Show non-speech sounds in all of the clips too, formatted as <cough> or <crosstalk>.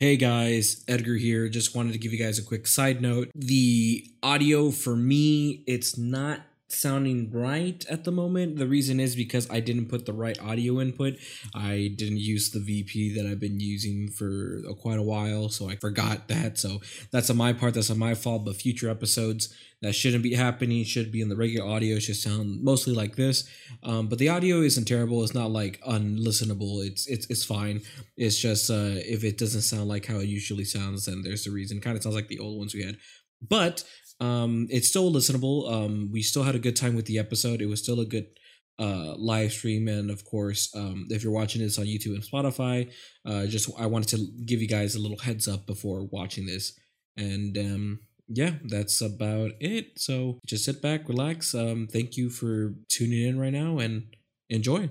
Hey guys, Edgar here. Just wanted to give you guys a quick side note. The audio for me, it's not sounding right at the moment. The reason is because I didn't put the right audio input. I didn't use the VP that I've been using for quite a while, so I forgot that. So that's on my part. That's on my fault. But future episodes that shouldn't be happening should be in the regular audio. It should sound mostly like this. Um, but the audio isn't terrible. It's not like unlistenable. It's it's it's fine. It's just uh, if it doesn't sound like how it usually sounds, then there's a reason. Kind of sounds like the old ones we had. But um, it's still listenable. Um, we still had a good time with the episode. It was still a good uh live stream. And of course um if you're watching this on youtube and spotify uh just i wanted to give you guys a little heads up before watching this. And um yeah that's about it. So just sit back relax. Um thank you for tuning in right now and enjoy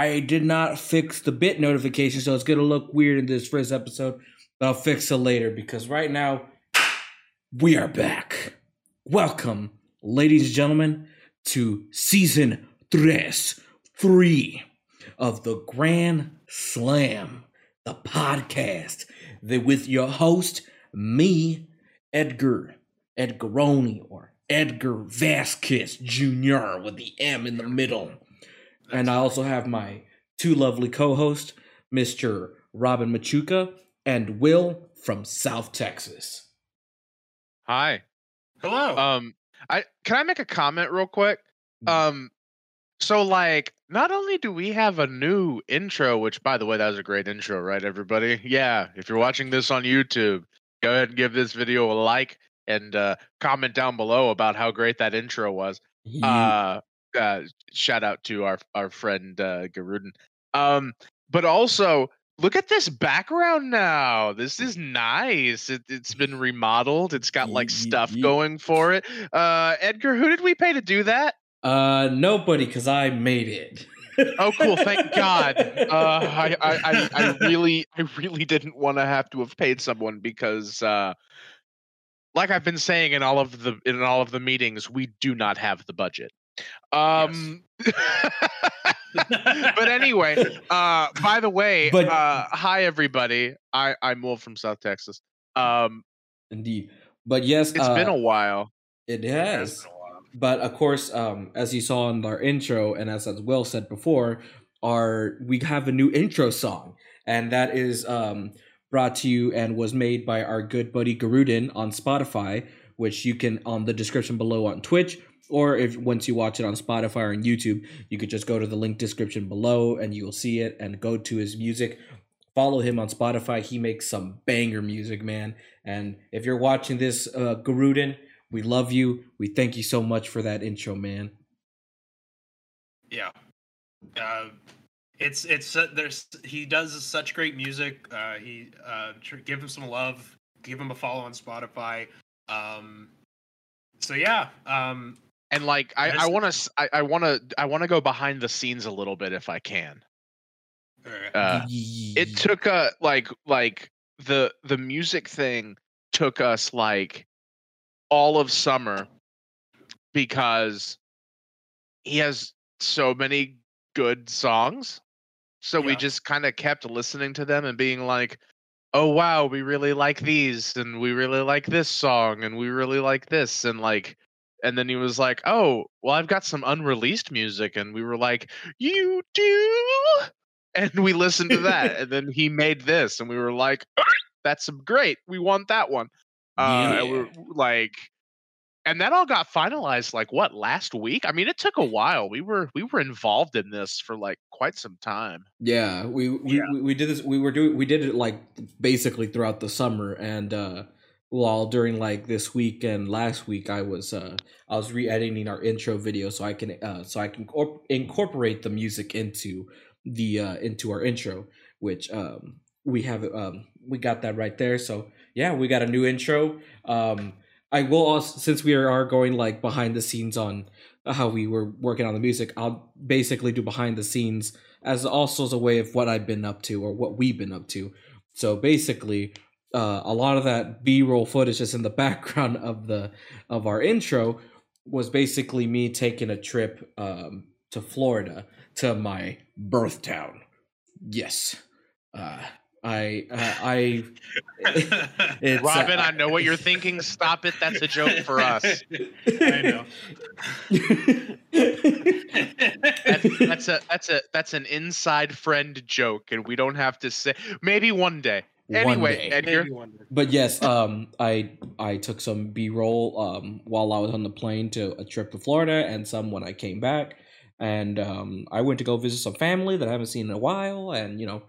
I did not fix the bit notification, so it's gonna look weird in this first episode. But I'll fix it later because right now we are back. Welcome, ladies and gentlemen, to season tres, three of the Grand Slam, the podcast. That with your host, me, Edgar Edgaroni, or Edgar Vasquez Jr. with the M in the middle. And I also have my two lovely co-hosts, Mr. Robin Machuca and Will from South Texas. Hi. hello. Um I can I make a comment real quick? Um so like not only do we have a new intro, which by the way that was a great intro, right everybody? Yeah, if you're watching this on YouTube, go ahead and give this video a like and uh comment down below about how great that intro was. You- Uh uh shout out to our our friend uh Garruden. Um but also look at this background now. This is nice. It, it's been remodeled. It's got like stuff going for it. Uh Edgar, who did we pay to do that? uh, nobody, because I made it. Oh, cool! Thank God. Uh, I, I, I, I <laughs> really, I really didn't want to have to have paid someone because, uh, like I've been saying in all of the in all of the meetings, we do not have the budget. Um, <laughs> but anyway, uh, by the way, But- uh, hi everybody. I I'm Wolf from South Texas. Um, Indeed. But yes, it's been uh, a while. It It has has. while. But of course, um, as you saw in our intro, and as as Will said before, our we have a new intro song, and that is um, brought to you and was made by our good buddy Garruden on Spotify, which you can on the description below on Twitch, or if once you watch it on Spotify or on YouTube, you could just go to the link description below and you will see it and go to his music. Follow him on Spotify. He makes some banger music, man. And if you're watching this, uh, Garruden, we love you. We thank you so much for that intro, man. Yeah. Uh, it's it's uh, there's he does such great music. Uh, he uh, tr- give him some love. Give him a follow on Spotify. Um, so yeah. Um, And like, I, I want to, I, I want to, I want to go behind the scenes a little bit if I can. uh, Uh, it took a like like the the music thing took us like all of summer because he has so many good songs so we just kind of kept listening to them and being like oh wow, we really like these, and we really like this song, and we really like this, and like, and then he was like, oh, well, I've got some unreleased music, and we were like, you do, <laughs> and we listened to that, and then he made this, and we were like, <laughs> that's some great, we want that one, uh, Yeah. like. And that all got finalized like what last week? I mean, it took a while. We were we were involved in this for like quite some time. Yeah, we we, Yeah. we we did this. We were doing we did it like basically throughout the summer, and uh while during like this week and last week, I was uh I was re-editing our intro video so I can uh so I can corp- incorporate the music into the uh into our intro, which um we have um we got that right there. So yeah, we got a new intro. Um, I will also since we are going like behind the scenes on how we were working on the music, I'll basically do behind the scenes as also as a way of what I've been up to or what we've been up to. So basically, uh, a lot of that B-roll footage that's in the <laughs> background of the of our intro was basically me taking a trip um, to Florida to my birth town. Yes, uh, I uh, I <laughs> it's, Robin, uh, I know what you're thinking. Stop it. That's a joke for us. I know. That's, that's a that's a that's an inside friend joke, and we don't have to say. Maybe one day. One Anyway, day. Edgar. Maybe one day. But yes, um, I I took some B roll um while I was on the plane to a trip to Florida, and some when I came back, and um, I went to go visit some family that I haven't seen in a while, and you know,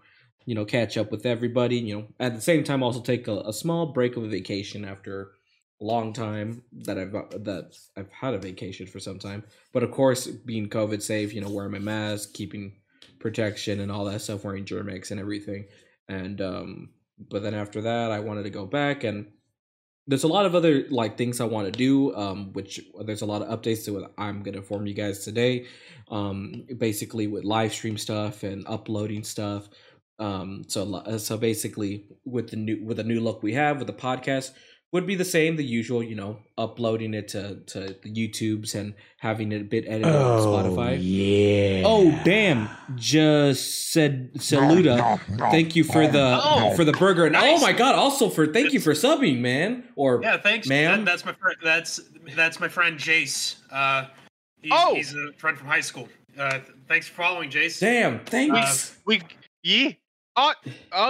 you know, catch up with everybody. You know, at the same time, also take a, a small break of a vacation after a long time that I've that I've had a vacation for some time. But of course, being COVID safe, you know, wearing my mask, keeping protection, and all that stuff, wearing Germ-X and everything, and um but then after that i wanted to go back and there's a lot of other like things i want to do um which there's a lot of updates to what i'm to inform you guys today um basically with live stream stuff and uploading stuff um so so basically with the new with the new look we have with the podcast would be the same the usual you know uploading it to to the youtubes and having it a bit edited on spotify yeah. oh damn just said saluda thank you for the Oh, for the burger and nice. oh my god also for thank you for subbing man or Yeah, thanks, Man. That, that's my friend. That's that's my friend Jace. Uh, he's, Oh. he's a friend from high school. Uh, thanks for following, Jace. damn thanks We yeah. Oh,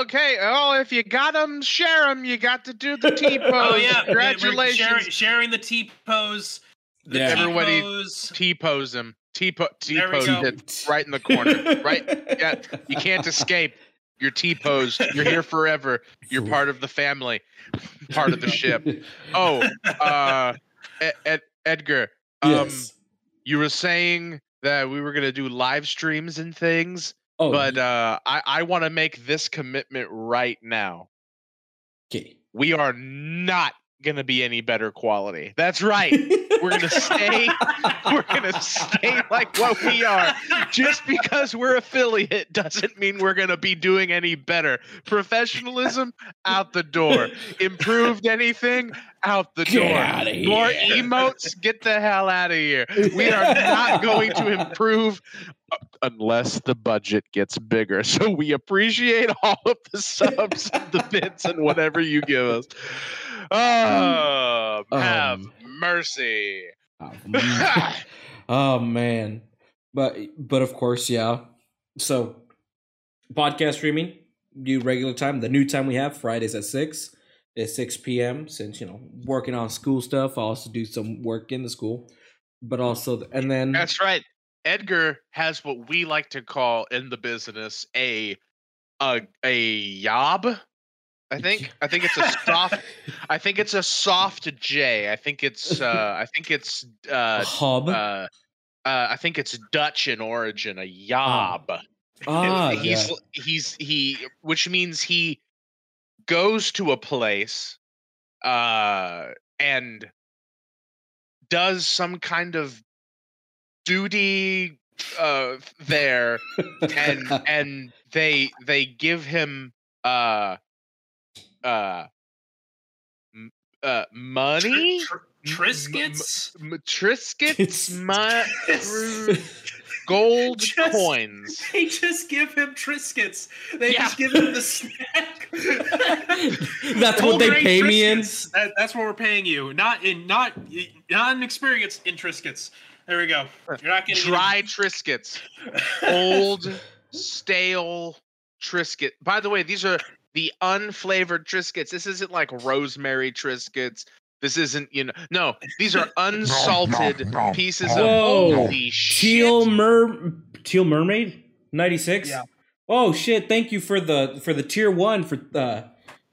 okay. Oh, if you got them, share them. You got to do the <laughs> T pose. Oh yeah, Congratulations. Sharing, sharing the T pose. The Yeah. Everybody- T pose him. T pose. T pose go. it right in the corner. right. Yeah. You can't escape. You're T posed. You're here forever. You're part of the family. Part of the ship. Oh, uh, Ed- Ed- Edgar. Um, yes you were saying that we were gonna do live streams and things, oh but uh, I I want to make this commitment right now. okay We are not gonna be any better quality. That's right. We're gonna <laughs> stay. We're gonna stay like what we are. Just because we're affiliate doesn't mean we're gonna be doing any better. Professionalism out the door. Improved anything out the Get door. More emotes. Get the hell out of here. We are not going to improve unless the budget gets bigger. So we appreciate all of the subs, the bits, and whatever you give us. Oh, have Um, mercy. Oh, <laughs> man. oh man but but of course yeah so podcast streaming do regular time the new time we have fridays at 6 is 6 p.m since you know working on school stuff i also do some work in the school but also and then That's right. Edgar has what we like to call in the business a a a yob. I think. I think it's a soft. <laughs> I think it's a soft J. I think it's. Uh, I think it's. Uh, hub uh, uh, I think it's Dutch in origin. A yob. <laughs> ah he's yeah. he's he, which means he goes to a place, uh, and does some kind of duty uh there and <laughs> and they they give him uh uh m- uh money Tr- tr- Triscuits. M- Triscuits, him the snack. <laughs> <laughs> That's what they pay me in. That, that's what we're paying you. Not in not not an experience in Triscuits. There we go. You're not getting Dry Triscuits. <laughs> Old, stale Triscuit. By the way, these are the unflavored Triscuits. This isn't like rosemary Triscuits. This isn't, you know, no, these are <laughs> unsalted pieces of Whoa. holy Teal mer Teal Mermaid 96. Yeah. Oh shit, thank you for the for the tier 1 for uh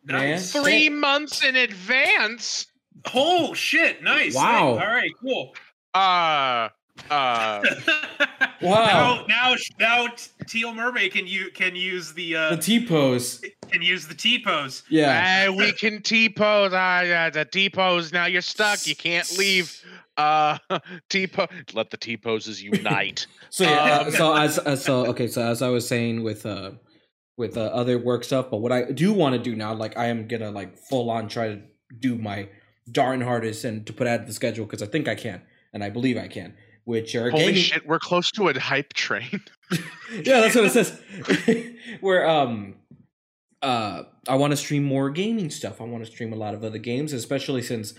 Nice. Man. Three months in advance. Oh shit! Nice. Wow. All right. Cool. Uh, uh, <laughs> Wow. Now, now, now, Teal Mermaid can you can use the uh, the T pose. can use the T pose. Yeah. hey, we can T pose. Ah, yeah, the T pose. Now you're stuck. You can't leave. Uh, <laughs> T pose. Let the T poses unite. <laughs> So yeah, Um, so as, as so okay, so as I was saying with uh with uh, other work stuff, but what I do want to do now, like I am gonna like full on try to do my darn hardest and to put out the schedule because I think I can and I believe I can. Which are Holy gaming- shit, we're close to a hype train. <laughs> yeah, that's what it says. <laughs> Where um uh I want to stream more gaming stuff. I want to stream a lot of other games, especially since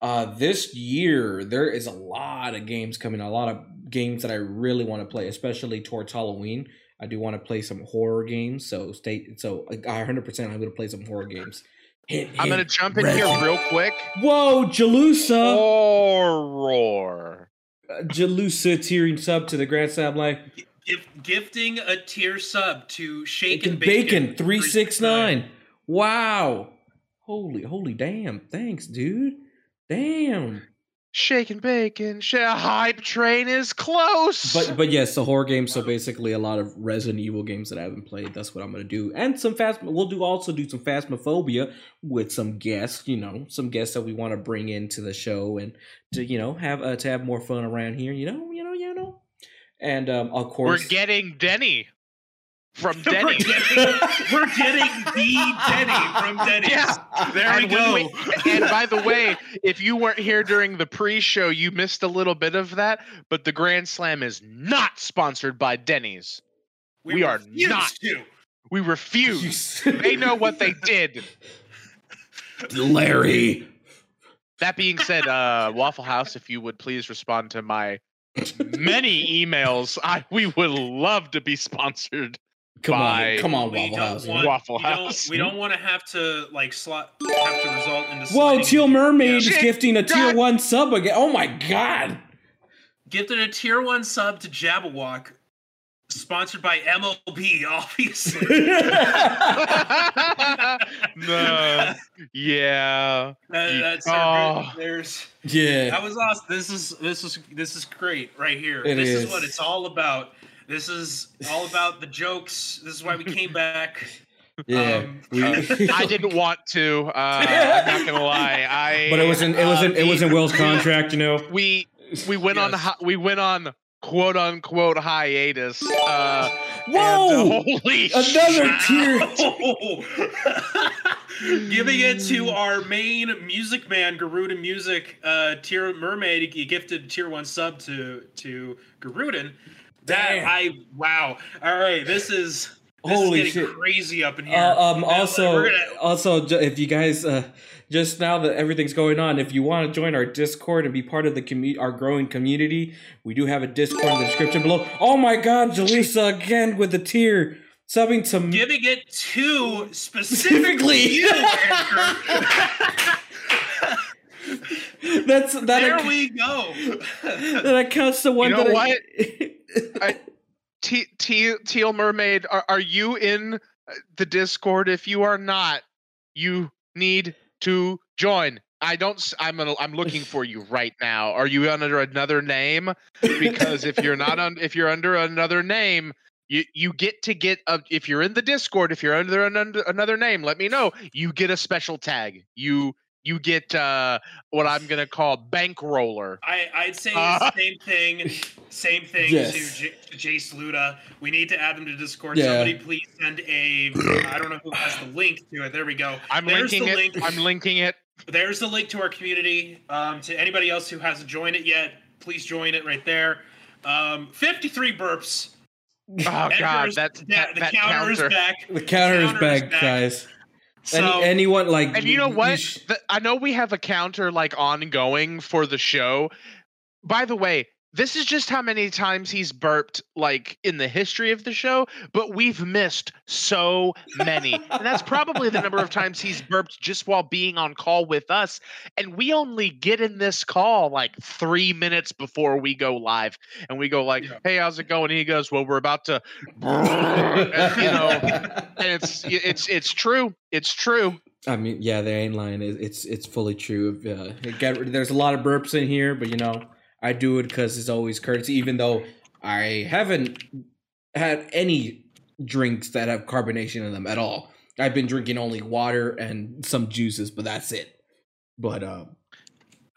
uh this year there is a lot of games coming, a lot of games that I really want to play, especially towards Halloween. I do want to play some horror games, so stay so like, 100% I'm going to play some horror games. Hint, I'm gonna jump in here real quick. Whoa, Jalusa. Horror. Jalusa tearing sub to the Grand Slam Live. Gif- gifting a tier sub to Shake and bacon, Bacon, three six nine. Wow. Holy, holy damn. Thanks, dude. Damn. Shaking bacon. Sh- hype train is close. But but yes, the horror games. So basically, a lot of Resident Evil games that I haven't played. That's what I'm gonna do, and some fast. We'll do also do some Phasmophobia with some guests. You know, some guests that we want to bring into the show and to you know have uh, to have more fun around here. You know, you know, you know. And um, of course, we're getting Denny from <laughs> We're getting, we're getting the Denny from <laughs> Denny's. Yeah. There we go. we- and by the way, if you weren't here during the pre-show, you missed a little bit of that. But the Grand Slam is not sponsored by Denny's. we are not. To. We refuse. <laughs> they know what they did. Larry. That being said, uh, Waffle House, if you would please respond to my many emails, I we would love to be sponsored. Come Bye. on, come on, We Waffle don't House. want- Waffle we don't- We don't want to have to like slot have to result into Whoa, sliding Teal Mermaid Yeah. is gifting a tier God. one sub again. Oh my god. Gifted a tier one sub to Jabberwock, sponsored by MLB, <laughs> obviously. <laughs> no. Yeah. That- that's Oh. there's yeah. that was awesome. This is this is this is great right here. It this is. is. what it's all about. This is all about the jokes. This is why we came back. <laughs> Yeah. Um, we- <laughs> I didn't want to. Uh, I'm not gonna lie. <laughs> I. but it was in it was in uh, it was in Will's contract, you know. We we went on Yes. hi- we went on quote unquote hiatus. Uh, Whoa! and, uh, holy Another shit. tier. Giving it to our main music man, Garuda Music, uh, Teal Mermaid. He gifted tier one sub to to Garruden. That Damn. I wow. All right, this is this Holy is shit. crazy up in here. Uh, um. Also, gonna- also, if you guys, uh, just now that everything's going on, if you want to join our Discord and be part of the commu- our growing community, we do have a Discord in the description below. Oh my God, Jalisa again with the tear. subbing to me. giving it to Specifically. specifically you, <laughs> That's that. there ac- we go. <laughs> that counts to one You know that what? I, <laughs> Te- Te- Teal Mermaid, are, are you in uh, the Discord? If you are not, you need to join. I don't. I'm. gonna- I'm looking for you right now. Are you under another name? Because if you're not on, if you're under another name, you you get to get a. If you're in the Discord, if you're under an, under another name, let me know. You get a special tag. You you get uh what I'm gonna call bankroller. I, I'd say Uh, the <laughs> same thing. Same thing Yes. to, J, to Jace Luda. We need to add them to Discord. Yeah. Somebody please send a. I don't know who has the link to it. There we go. I'm There's linking the it. link. I'm linking it. There's the link to our community. Um, to anybody else who hasn't joined it yet, please join it right there. Um, 53 burps. Oh god, that's the, that, the that counter, counter. is back. the counter is counter is back, back. guys. So Any, anyone like And you know what? sh- The- I know we have a counter like ongoing for the show. By the way, this is just how many times he's burped like in the history of the show, but we've missed so many. and that's probably the number of times he's burped just while being on call with us. And we only get in this call like 3 minutes before we go live. And we go like, Yeah. "Hey, how's it going?" And he goes, "Well, we're about to <laughs> <laughs> and, you know, and it's it's it's true. It's true. I mean, yeah, they ain't lying. It's it's fully true. Uh, get, there's a lot of burps in here, but you know, I do it because it's always courtesy. Even though I haven't had any drinks that have carbonation in them at all. I've been drinking only water and some juices, but that's it. But uh,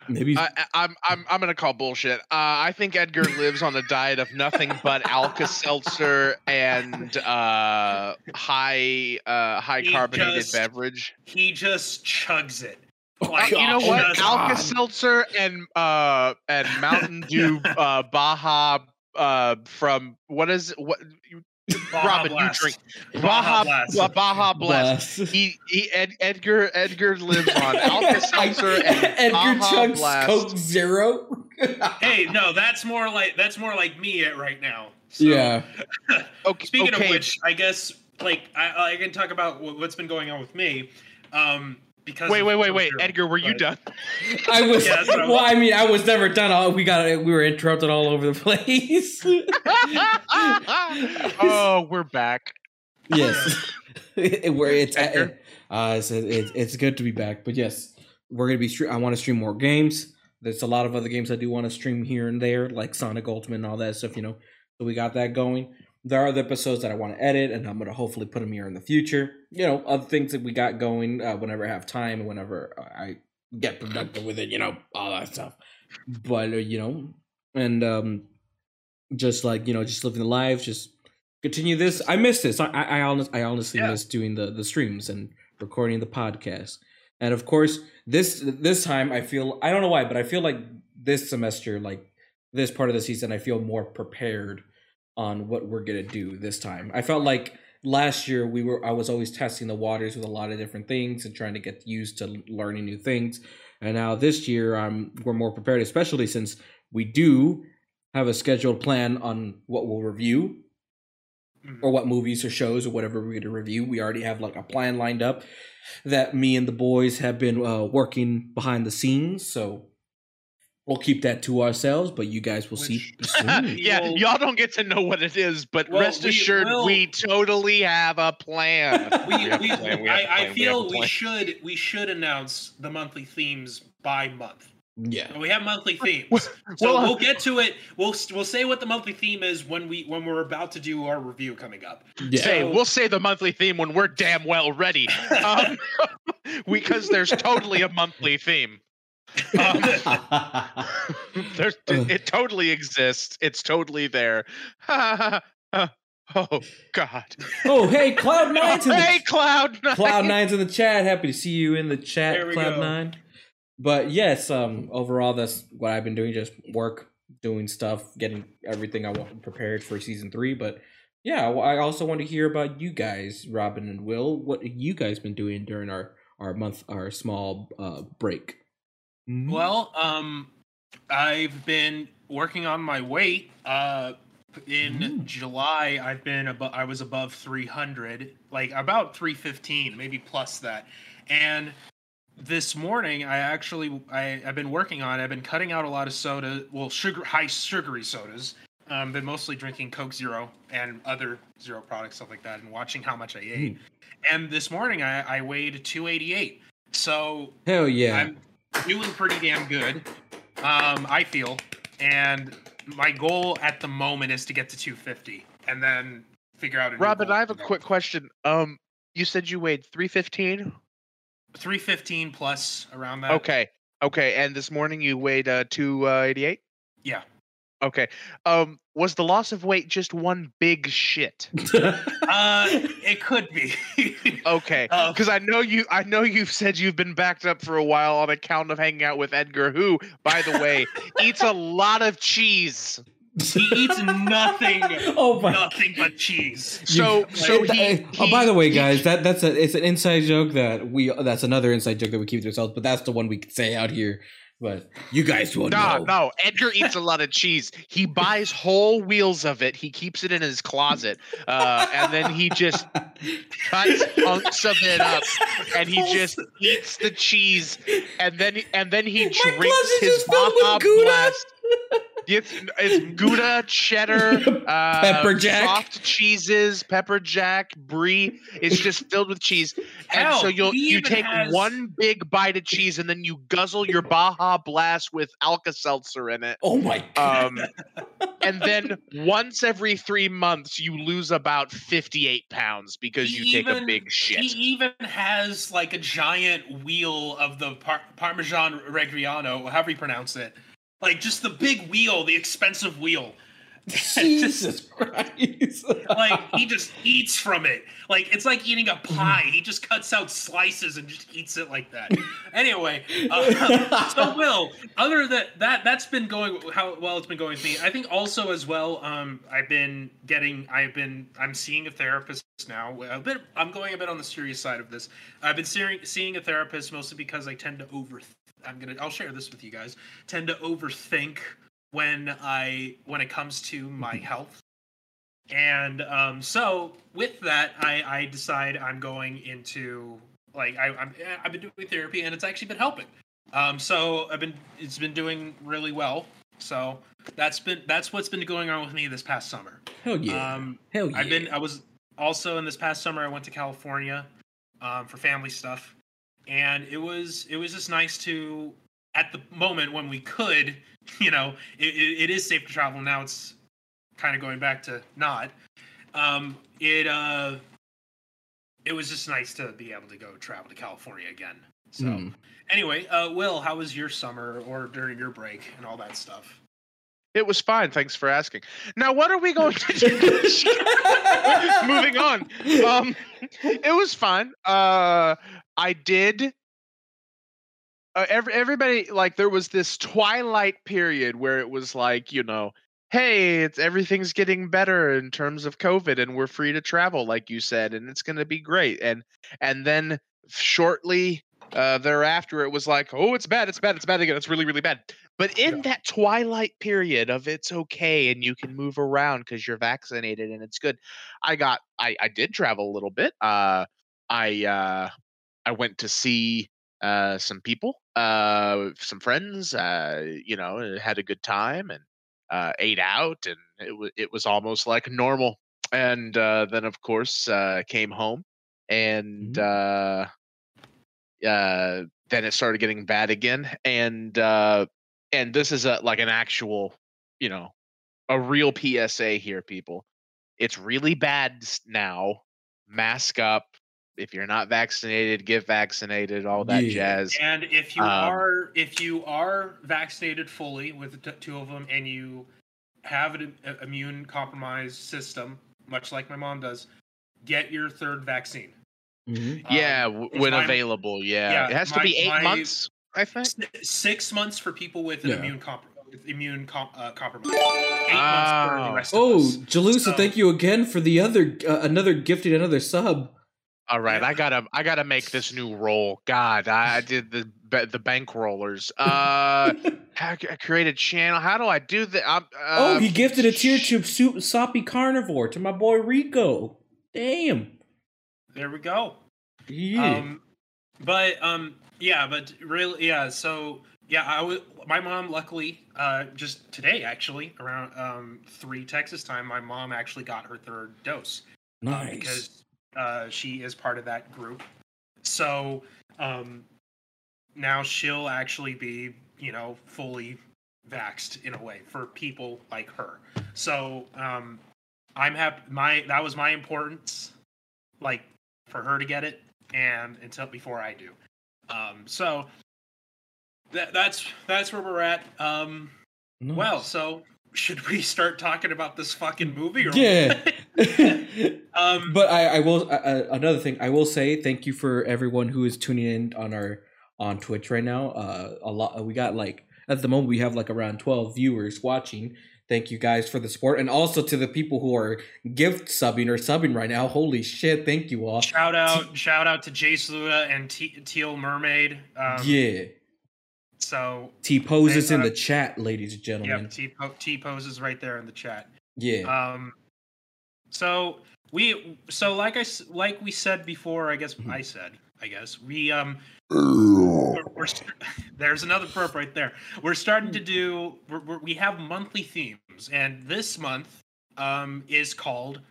maybe I, I- I'm I'm I'm gonna call bullshit. Uh, I think Edgar lives on a diet of nothing but <laughs> Alka Seltzer and uh, high uh, high He carbonated just- beverage. he just chugs it. Oh, Like, you know what? just- Alka Seltzer and uh and Mountain <laughs> Dew uh, Baja uh from what is what you, Baja Robin Blast. you drink Baja Baja Blast. Baja, Baja Blast. blast. He, he Ed, Edgar Edgar lives on Alka <laughs> Seltzer and <laughs> Edgar Baja chugs Blast. Coke Zero. Hey, no, that's more like that's more like me at right now. So, yeah. Okay, Speaking okay. of which, I guess like I, I can talk about what's been going on with me. Um, because Wait, wait, wait, wait. Twitter, Edgar, were you but- done? <laughs> I was Yeah, that's what I well. I mean, I was never done. All we got we were interrupted all over the place. <laughs> oh, we're back. yes, <laughs> it, where it's Edgar? uh, it's, it's it's good to be back. But yes, we're gonna be. Stre- I want to stream more games. There's a lot of other games I do want to stream here and there, like Sonic Ultimate and all that stuff. You know, so we got that going. There are the episodes that I want to edit, and I'm gonna hopefully put them here in the future. You know, other things that we got going uh, whenever I have time, and whenever I get productive with it. You know, all that stuff. But uh, you know, and um, just like you know, just living the life, just continue this. I miss this. I I, I, honest, I honestly Yeah. miss doing the the streams and recording the podcast. And of course, this this time I feel I don't know why, but I feel like this semester, like this part of the season, I feel more prepared on what we're gonna do this time. I felt like last year we were I was always testing the waters with a lot of different things and trying to get used to learning new things. And now this year I'm we're more prepared, especially since we do have a scheduled plan on what we'll review Mhm. or what movies or shows or whatever we're going to review. We already have like a plan lined up that me and the boys have been uh, working behind the scenes. So we'll keep that to ourselves, but you guys will see Which- soon. <laughs> yeah, Well- y'all don't get to know what it is, but Well, rest we assured, will- we totally have a plan. <laughs> We, have a we, plan, we have a I, I plan, we feel have we, should we should announce the monthly themes by month. yeah. We have monthly themes, Well, so well, we'll get to it. We'll we'll say what the monthly theme is when we when we're about to do our review coming up. Yeah. Say, So- we'll say the monthly theme when we're damn well ready. <laughs> Um, because there's totally a monthly theme. Um, <laughs> there's, it totally exists. It's totally there. <laughs> oh God! oh, hey, Cloud <laughs> Nine! in the Hey, Cloud Nine. Cloud Nine's in the chat. Happy to see you in the chat, Cloud go. Nine. But yes, um, overall, that's what I've been doing. Just work, doing stuff, getting everything I want prepared for season three. But yeah, well, I also want to hear about you guys, Robin and Will. What have you guys been doing during our our month, our small uh break? Well, um, I've been working on my weight. Uh, in Mm. July, I've been above. I was above 300, like about 315, maybe plus that. And this morning, I actually I, I've been working on. it. I've been cutting out a lot of soda, well, sugar, high sugary sodas. Um, been mostly drinking Coke Zero and other zero products, stuff like that, and watching how much I ate. And this morning, I, I weighed 288. So Hell yeah! I'm doing pretty damn good. Um, I feel, and my goal at the moment is to get to 250, and then figure out. A Robin, I have a quick question. Um, you said you weighed 315. 315 plus around that. Okay. Okay. And this morning you weighed uh 288? Yeah. Okay. Um was the loss of weight just one big shit? Uh, it could be. <laughs> Okay. Uh, Because I know you I know you've said you've been backed up for a while on account of hanging out with Edgar, who, by the way, eats a lot of cheese. He eats nothing, <laughs> oh my nothing but cheese. So You- so Uh, he, uh, oh, by the way, he- guys, that that's a it's an inside joke that we that's another inside joke that we keep to ourselves, but that's the one we can say out here. But you guys will No, know. no. No. Edgar eats a lot of cheese. He buys whole wheels of it. He keeps it in his closet, uh, and then he just cuts hunks of it up, and he just eats the cheese, and then and then he My drinks his just filled with Baja Gouda. Blast. It's, it's Gouda, cheddar, <laughs> uh, Pepper jack. soft cheeses, pepper jack, brie. It's just filled with cheese, and Hell, so you'll you take has- one big bite of cheese, and then you guzzle your Baja Blast with Alka Seltzer in it. Oh my god. Um, and then once every three months, you lose about 58 pounds because you He take a big shit. He even has like a giant wheel of the par- Parmesan Reggiano, however you pronounce it. Like just the big wheel, the expensive wheel. <laughs> Jesus Christ. <laughs> Like he just eats from it. Like it's like eating a pie. He just cuts out slices and just eats it like that. Anyway, uh, <laughs> so Will, other than that, that's been going how well it's been going with me. I think also as well. Um, I've been getting. I've been. I'm seeing a therapist now. A bit. I'm going a bit on the serious side of this. I've been seeing seeing a therapist mostly because I tend to over. I'm gonna. I'll share this with you guys. Tend to overthink when I when it comes to my health. And um, so with that, I, I decide I'm going into like I, I'm I've been doing therapy and it's actually been helping. Um, so I've been it's been doing really well. So that's been that's what's been going on with me this past summer. Hell yeah. Um, Hell yeah. I've been I was also in this past summer I went to California um, for family stuff, and it was it was just nice to at the moment when we could, <laughs> you know, it, it, it is safe to travel now. It's kind of going back to not. Um, it uh, it was just nice to be able to go travel to California again. So Hmm. anyway, uh, Will, how was your summer or during your break and all that stuff? It was fine. Thanks for asking. Now, what are we going to do? <laughs> Moving on. Um, it was fine. Uh, I did. Uh, every everybody like there was this twilight period where it was like you know, hey, it's everything's getting better in terms of COVID, and we're free to travel, like you said, and it's going to be great. And and then shortly uh, thereafter, it was like, oh, it's bad, it's bad, it's bad again, it's really really bad. But in Yeah. that twilight period of it's okay and you can move around because you're vaccinated and it's good, I got I I did travel a little bit. Uh, I uh, I went to see uh some people, uh, some friends. Uh, you know, had a good time and uh, ate out, and it was it was almost like normal. And uh, then of course uh, came home and. Uh, uh, then it started getting bad again, and uh, and this is a like an actual, you know, a real PSA here, people. It's really bad now. Mask up. If you're not vaccinated, get vaccinated. All that Yeah. jazz. And if you Um, are if you are vaccinated fully with t- two of them, and you have an im- immune compromised system, much like my mom does, get your third vaccine. Mhm. Um, yeah, when my- available. Yeah. yeah, it has to my- be eight my- months. I think. Six months for people with an Yeah. immune comp- with immune com- uh, compromise. Eight months for the Oh. rest Oh. Jalusa, So- thank you again for the other uh, another gifted another sub. All right, Yeah. I gotta, I gotta make this new roll. God, I, I did the the bank rollers. Uh, how, <laughs> c- I create a channel. How do I do that? I'm, uh, oh, he gifted a tier sh- to soup soppy carnivore to my boy Rico. Damn. There we go. Yeah. Um, but um, yeah, but really, yeah. So yeah, I was. My mom, luckily, uh, just today actually, around um three Texas time, my mom actually got her third dose. uh, because uh, she is part of that group. So um, now she'll actually be, you know, fully vaxxed in a way for people like her. So um, I'm happy. My that was my importance, like for her to get it, and until before I do. Um, so that that's that's where we're at. Um, Nice. Well, so should we start talking about this fucking movie? Or Yeah. <laughs> um, but I, I will uh, another thing I will say thank you for everyone who is tuning in on our on Twitch right now. Uh, a lot we got like at the moment we have like around twelve viewers watching. Thank you guys for the support, and also to the people who are gift subbing or subbing right now. Holy shit! Thank you all. Shout out, shout out to Jace Luna and T- Teal Mermaid. Um, yeah. So T poses in the chat, ladies and gentlemen. Yep, T po- T poses right there in the chat. Yeah. Um, so we so like I like we said before, I guess Mhm. I said I guess we um we're, we're <laughs> there's another burp right there. We're starting to do we're, we're, we have monthly themes, and this month um is called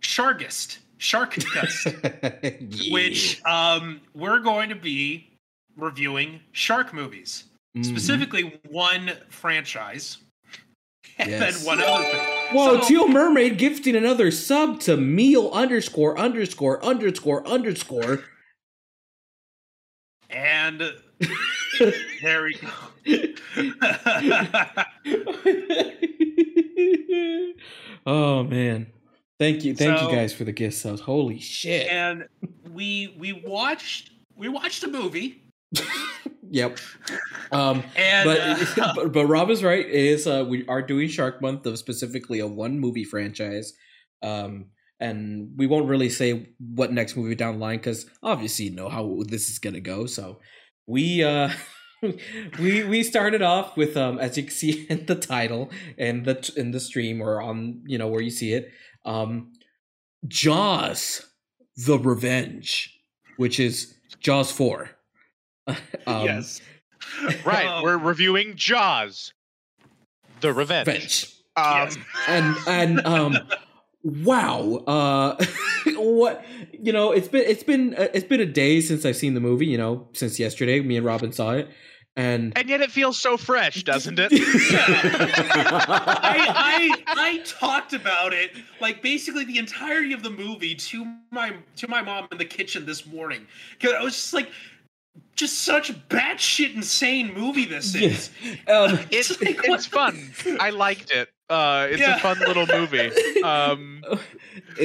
Sharkist Sharkist, <laughs> which um we're going to be reviewing shark movies Mhm. specifically one franchise <laughs> and Yes. then one other thing. Whoa, So- Teal Mermaid gifting another sub to meal underscore underscore underscore underscore. And there we go. <laughs> oh man. Thank you. Thank So- you guys for the gift subs. Holy shit. and we we watched we watched a movie <laughs> Yep. Um and but, uh, <laughs> but but Rob is right. It is uh we are doing Shark Month of specifically a one movie franchise. Um and we won't really say what next movie down the line because obviously you know how this is gonna go. So we uh <laughs> we we started off with um as you can see <laughs> in the title and the in the stream or on you know where you see it um Jaws the Revenge which is Jaws 4 <laughs> um, yes Right, we're reviewing Jaws, the Revenge. Revenge Um, Yes. and and um wow uh <laughs> what you know it's been it's been uh, it's been a day since i've seen the movie you know since yesterday me and robin saw it and and yet it feels so fresh, doesn't it? <laughs> I, I I talked about it like basically the entirety of the movie to my to my mom in the kitchen this morning because I was just like just such a batshit insane movie this is. <laughs> um <laughs> It's like, it's fun. I liked it. Uh, it's Yeah. a fun little movie. <laughs> Um,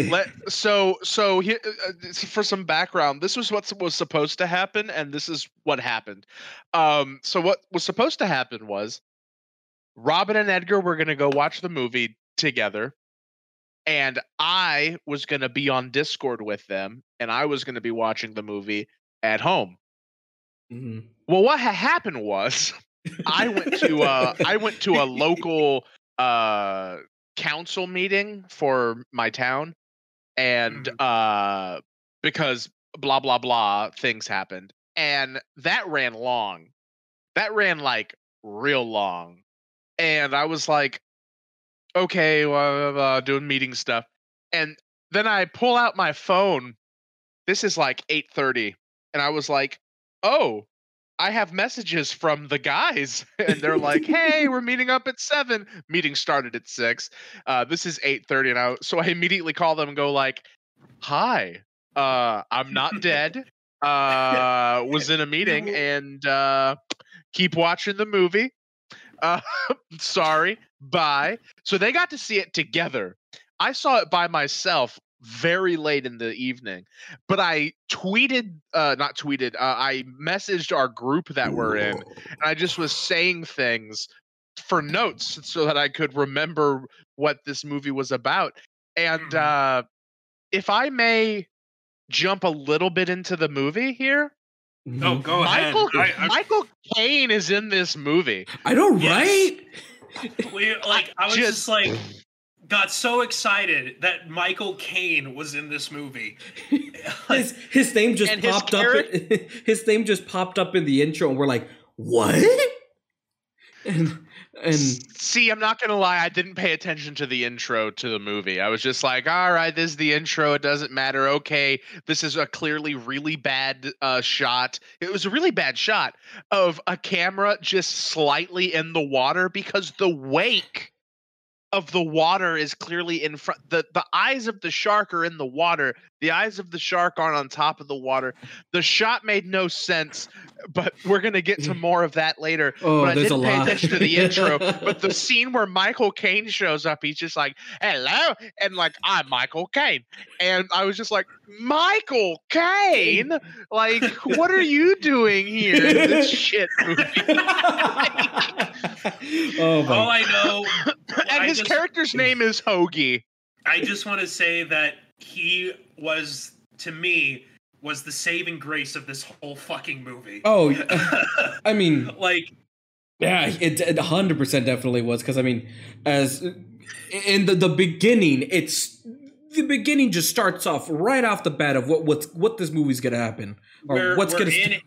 let so so here uh, uh, for some background this was what was supposed to happen and this is what happened um so what was supposed to happen was robin and edgar were going to go watch the movie together and i was going to be on discord with them and i was going to be watching the movie at home Mhm. well what ha- happened was <laughs> i went to uh i went to a local uh council meeting for my town and uh because blah blah blah things happened. And that ran long. That ran like real long. And i was like okay well, uh, doing meeting stuff. And then i pull out my phone. This is like 8:30 and i was like oh i have messages from the guys <laughs> and they're like hey we're <laughs> meeting up at 7 meeting started at 6 uh this is 8:30 and i so i immediately call them and go like hi uh i'm not dead uh <laughs> was in a meeting and uh keep watching the movie. Uh sorry bye. So they got to see it together. I saw it by myself very late in the evening but i tweeted uh not tweeted uh, i messaged our group that we're in and i just was saying things for notes so that i could remember what this movie was about and Mhm. uh if i may jump a little bit into the movie here Oh, Mhm. go michael ahead. I, I, michael caine is in this movie i know Yes. right we, like I was Just- just like <sighs> <laughs> got so excited that Michael Caine was in this movie. <laughs> His his name just And his popped up <laughs> his name just popped up in the intro and we're like what <laughs> and and See, I'm not gonna lie, I didn't pay attention to the intro to the movie. I was just like, all right, this is the intro, it doesn't matter. Okay, this is a clearly really bad uh, shot. It was a really bad shot of a camera just slightly in the water because the wake of the water is clearly in front the the eyes of the shark are in the water the eyes of the shark aren't on top of the water the shot made no sense but we're gonna get to more of that later <laughs> oh but I didn't pay lot attention to the intro. But the <laughs> scene where Michael Caine shows up, he's just like, "Hello," and like, "I'm Michael Caine," and I was just like, "Michael Caine, like, what are you doing here in this <laughs> shit movie?" oh my! All I know, and I his just- character's name is Hoagie. I just want to say that he was, to me, was the saving grace of this whole fucking movie. oh, <laughs> I mean, like, yeah, it hundred percent definitely was because I mean, as in the the beginning, it's the beginning just starts off right off the bat of what what's what this movie's gonna happen or We're- what's we're gonna in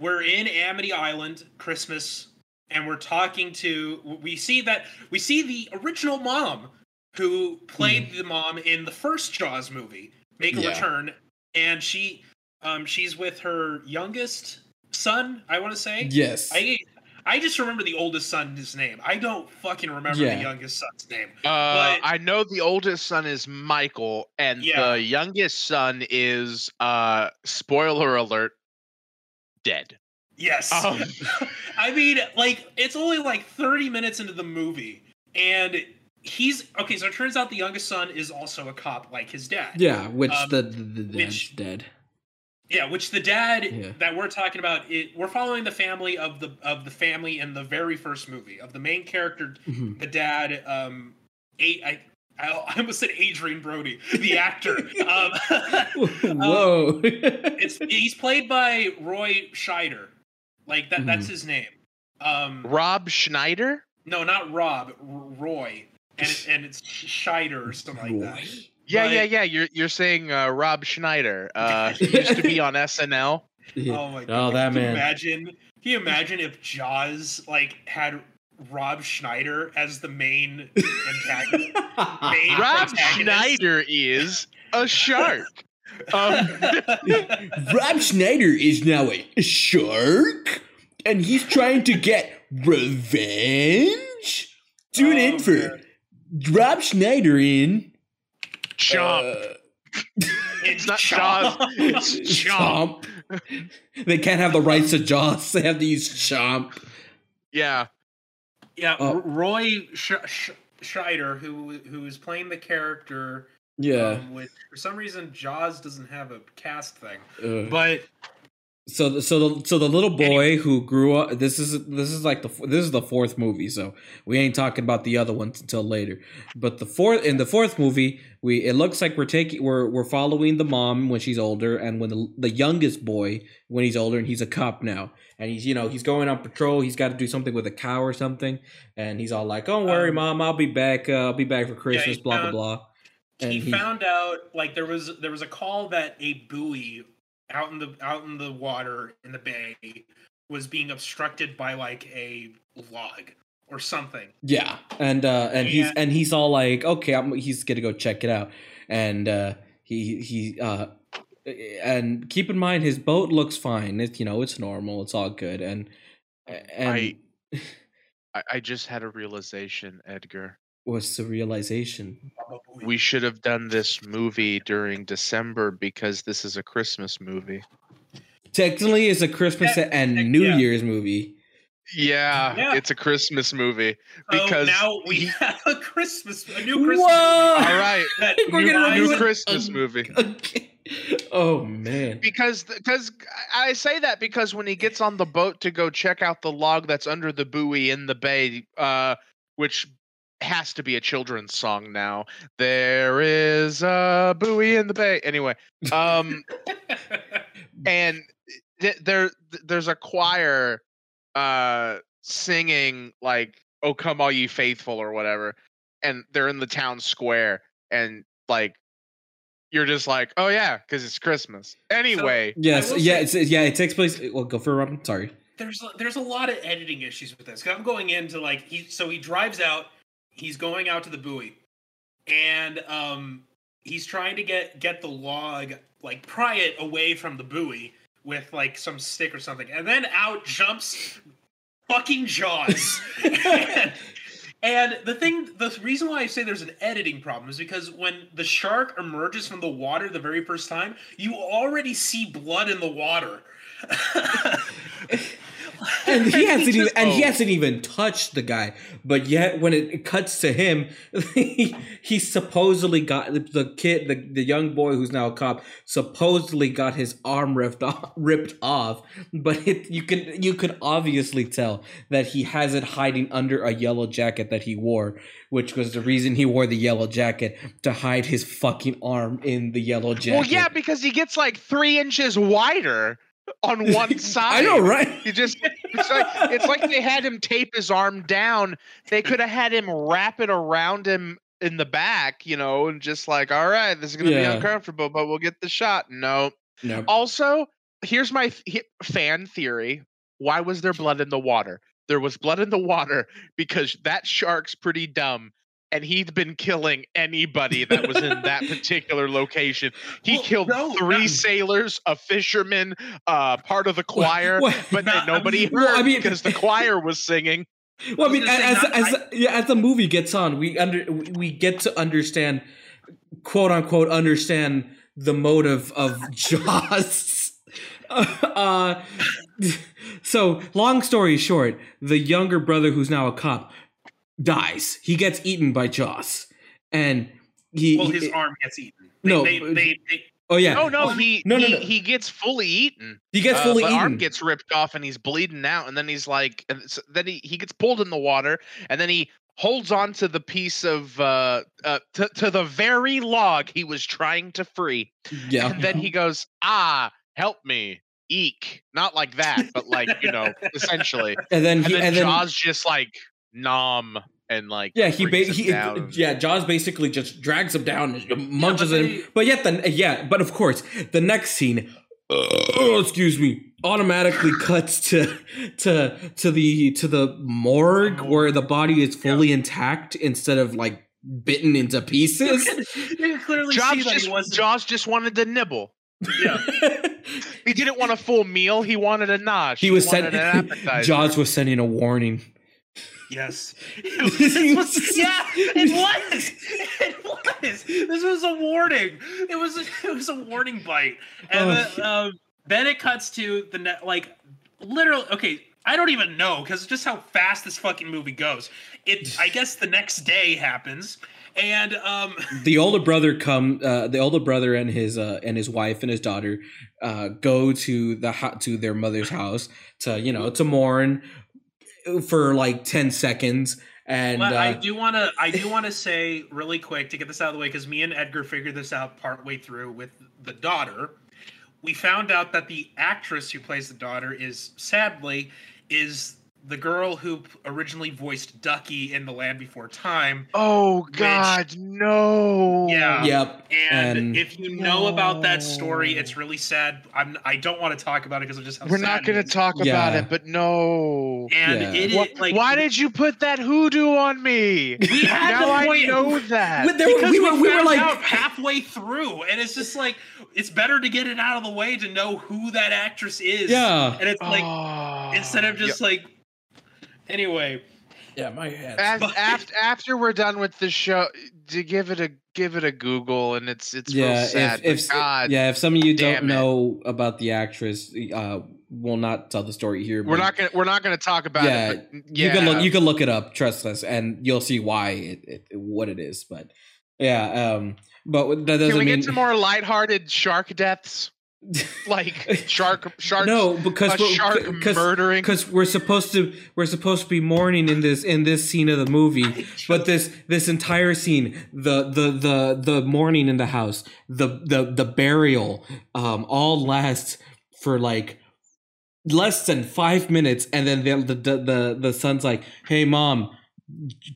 we're in Amity Island, Christmas, and we're talking to. We see that we see the original mom who played the mom in the first Jaws movie make a Yeah. return, and she, um, she's with her youngest son. I want to say. Yes, I I just remember the oldest son's name. I don't fucking remember Yeah. the youngest son's name. Uh, But- I know the oldest son is Michael, and Yeah. the youngest son is uh spoiler alert, dead. Yes. Um, <laughs> I mean, like, it's only like 30 minutes into the movie, and he's okay. So it turns out the youngest son is also a cop, like his dad. yeah, which um, the the, the dad's which- dead. Yeah, which the dad Yeah. that we're talking about, it, we're following the family of the of the family in the very first movie of the main character, Mhm. the dad. Um, eight. I I I almost said Adrien Brody, the actor. <laughs> <laughs> um, Whoa! it's he's played by Roy Scheider, like that. That's Mhm. his name. Um, Rob Schneider. No, not Rob. R- Roy, and it, and it's Scheider or something like that. Yeah, yeah, But- yeah. You're you're saying uh, Rob Schneider. Uh, <laughs> he used to be on SNL. Yeah. Oh my god! Oh, that Can you man. Imagine, can you imagine if Jaws like had Rob Schneider as the main antagonist? <laughs> Main Rob protagonist. Schneider is a shark. <laughs> Um, Rob Schneider is now a shark, and he's trying to get revenge. Tune in Oh, for man. Rob Schneider in chomp. uh, it's not Jaws. It's <laughs> chomp. Chomp. they can't have the rights to Jaws. They have to use Chomp. Yeah. Yeah. R- Roy Sch- Sch- Scheider, who who is playing the character, Yeah. um, which for some reason Jaws doesn't have a cast thing, Ugh. but So the so the so the little boy who grew up. This is this is like the this is the fourth movie. So we ain't talking about the other ones until later. But the fourth in the fourth movie, we it looks like we're taking we're we're following the mom when she's older, and when the the youngest boy when he's older, and he's a cop now, and he's you know he's going on patrol. He's got to do something with a cow or something, and he's all like, "Don't worry, Um, mom, I'll be back. Uh, I'll be back for Christmas." he blah found- blah blah. And he he- found out like there was there was a call that a buoy out in the out in the water in the bay was being obstructed by like a log or something. Yeah, and uh, and he's and he's all like, okay, I'm, he's gonna go check it out, and uh, he he uh, and keep in mind his boat looks fine. It's you know it's normal, it's all good, and and I- I, I just had a realization, Edgar. What's the realization? We should have done this movie during December because this is a Christmas movie. Technically, it's a Christmas Yeah, and heck New yeah. Year's movie. Yeah, Yeah. it's a Christmas movie. So because now we have a Christmas, a new Christmas Whoa! movie. All right, <laughs> We're new gonna a new Christmas um, movie. <laughs> Okay. Oh man. Because because I say that because when he gets on the boat to go check out the log that's under the buoy in the bay, uh, which has to be a children's song now. There is a buoy in the bay. Anyway, um, <laughs> and th- there there's a choir uh singing like oh come all ye faithful or whatever and they're in the town square and like you're just like oh yeah because it's christmas anyway Yes. Yeah. say- It's, yeah. It takes place. Well, go for it, Robin. Sorry. there's a- there's a lot of editing issues with this. I'm going into like he so he drives out, he's going out to the buoy, and um he's trying to get get the log like pry it away from the buoy with like some stick or something, and then out jumps fucking Jaws. and, <laughs> and the thing, the reason why I say there's an editing problem is because when the shark emerges from the water the very first time, you already see blood in the water. <laughs> <laughs> And he hasn't even and he hasn't even touched the guy. But yet, when it, it cuts to him, <laughs> he, he supposedly got the kid, the, the young boy who's now a cop, supposedly got his arm ripped off. Ripped off, but it, you can you can obviously tell that he has it hiding under a yellow jacket that he wore, which was the reason he wore the yellow jacket to hide his fucking arm in the yellow jacket. Well, yeah, because he gets like three inches wider <laughs> on one side. <laughs> I know, right? He just it's like it's like they had him tape his arm down. They could have had him wrap it around him in the back, you know, and just like, all right, this is gonna Yeah. be uncomfortable, but we'll get the shot. No. No. Also, here's my th- fan theory. Why was there blood in the water? There was blood in the water because that shark's pretty dumb. And he'd been killing anybody that was in that <laughs> particular location. He Well, killed no, three not- sailors, a fisherman, uh, part of the Well, choir, well, but then no, <laughs> I nobody mean- heard well, I mean- because the choir was singing. <laughs> Well, I I mean, gonna as not- as yeah, as the movie gets on, we under we we get to understand, quote unquote, understand the motive of Jaws. uh, so, long story short, the younger brother, who's now a cop, dies. He gets eaten by Jaws, and he. Well, he- his arm gets eaten. They, No, they, they, they, oh yeah, Oh no, he no, no, he, no. he gets fully eaten. he gets Uh, fully the eaten. arm gets ripped off and he's bleeding out and then he's like and so then he, he gets pulled in the water and then he holds on to the piece of uh, uh to, to the very log he was trying to free yeah, and then he goes ah help me eek not like that but like you know <laughs> essentially and then and he then and then jaws just like nom and like Yeah, he, ba- him he down. yeah, Jaws basically just drags him down, and munches but him. But yet, then yeah, but of course, the next scene, oh, excuse me, automatically <laughs> cuts to to to the to the morgue where the body is fully intact instead of like bitten into pieces. you can clearly see Jaws that just he. Jaws just wanted to nibble. yeah. <laughs> He didn't want a full meal. He wanted a nosh. he was wanted sending an <laughs> appetizer. Jaws was sending a warning. Yes. <laughs> It was, <laughs> yeah, it was. It was. This was a warning. It was. A, it was a warning bite. And Oh, then, um, then it cuts to the net. Like literally. Okay, I don't even know because just how fast this fucking movie goes. It. I guess the next day happens, and um. the older brother come uh, the older brother and his uh, and his wife and his daughter uh, go to the ho- to their mother's house to you know to mourn for like 10 seconds and But I uh, do want to. I do want to say really quick to get this out of the way because me and Edgar figured this out partway through with the daughter. We found out that the actress who plays the daughter is sadly is the girl who originally voiced Ducky in The Land Before Time. Oh God, no. Yeah. yep And, And- if you know about that story, it's really sad. I'm. I don't want to talk about it because of just how We're sad not going to is. talk about it, but no. And Yeah. it is Wh- like Why did you put that hoodoo on me? we had now I point- know that. But there because we were we were like out halfway through, and it's just like it's better to get it out of the way to know who that actress is. yeah and it's like Oh, instead of just like anyway. yeah my head As, after after we're done with the show, to give it a give it a Google, and it's it's real yeah sad. if, if God, yeah if some of you don't it. know about the actress uh we'll not tell the story here we're not gonna we're not gonna talk about Yeah, it. But you can look you can look it up trust us and you'll see why it, it what it is but yeah um but that doesn't Can we mean get to more lighthearted shark deaths? Like shark shark no because we're- shark cause, murdering. because we're supposed to we're supposed to be mourning in this in this scene of the movie but this this entire scene the the the the mourning in the house the the the burial um all lasts for like less than five minutes and then the the the, the son's like hey mom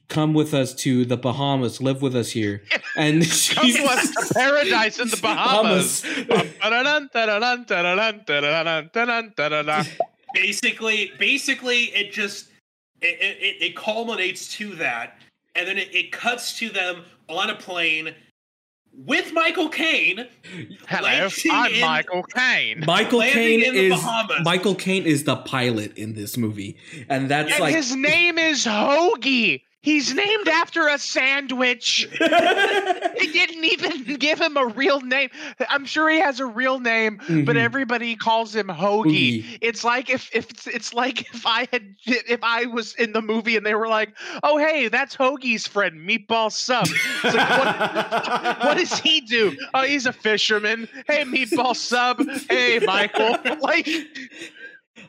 come with us to the bahamas live with us here. <laughs> And Come she's to us to <laughs> paradise in the Bahamas. <laughs> Basically, basically, it just it, it, it culminates to that, and then it, it cuts to them on a plane with Michael Caine. Hello, landing I'm in- Michael Caine. Michael Landing Caine in the is Michael Caine is the pilot in this movie, and that's And like his name is Hoagie. He's named after a sandwich. <laughs> they didn't even give him a real name. I'm sure he has a real name, but Mhm. everybody calls him Hoagie. Hoagie. It's like if if it's, it's like if I had if I was in the movie and they were like, "Oh, hey, that's Hoagie's friend, Meatball Sub." Like, what, <laughs> what does he do? Oh, he's a fisherman. Hey, Meatball Sub. Hey, Michael. <laughs> Like,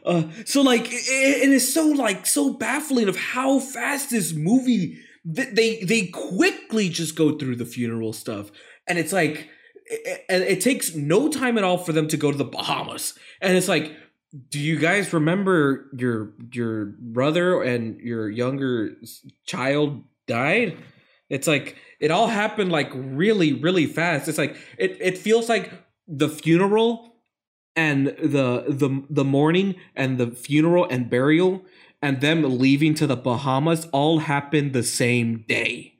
Uh, so like it, it is so like so baffling of how fast this movie th- they they quickly just go through the funeral stuff. And it's like it, and it takes no time at all for them to go to the Bahamas. And it's like do you guys remember your your brother and your younger child died? It's like it all happened like really really fast. It's like it it feels like the funeral and the the the mourning and the funeral and burial and them leaving to the Bahamas all happened the same day.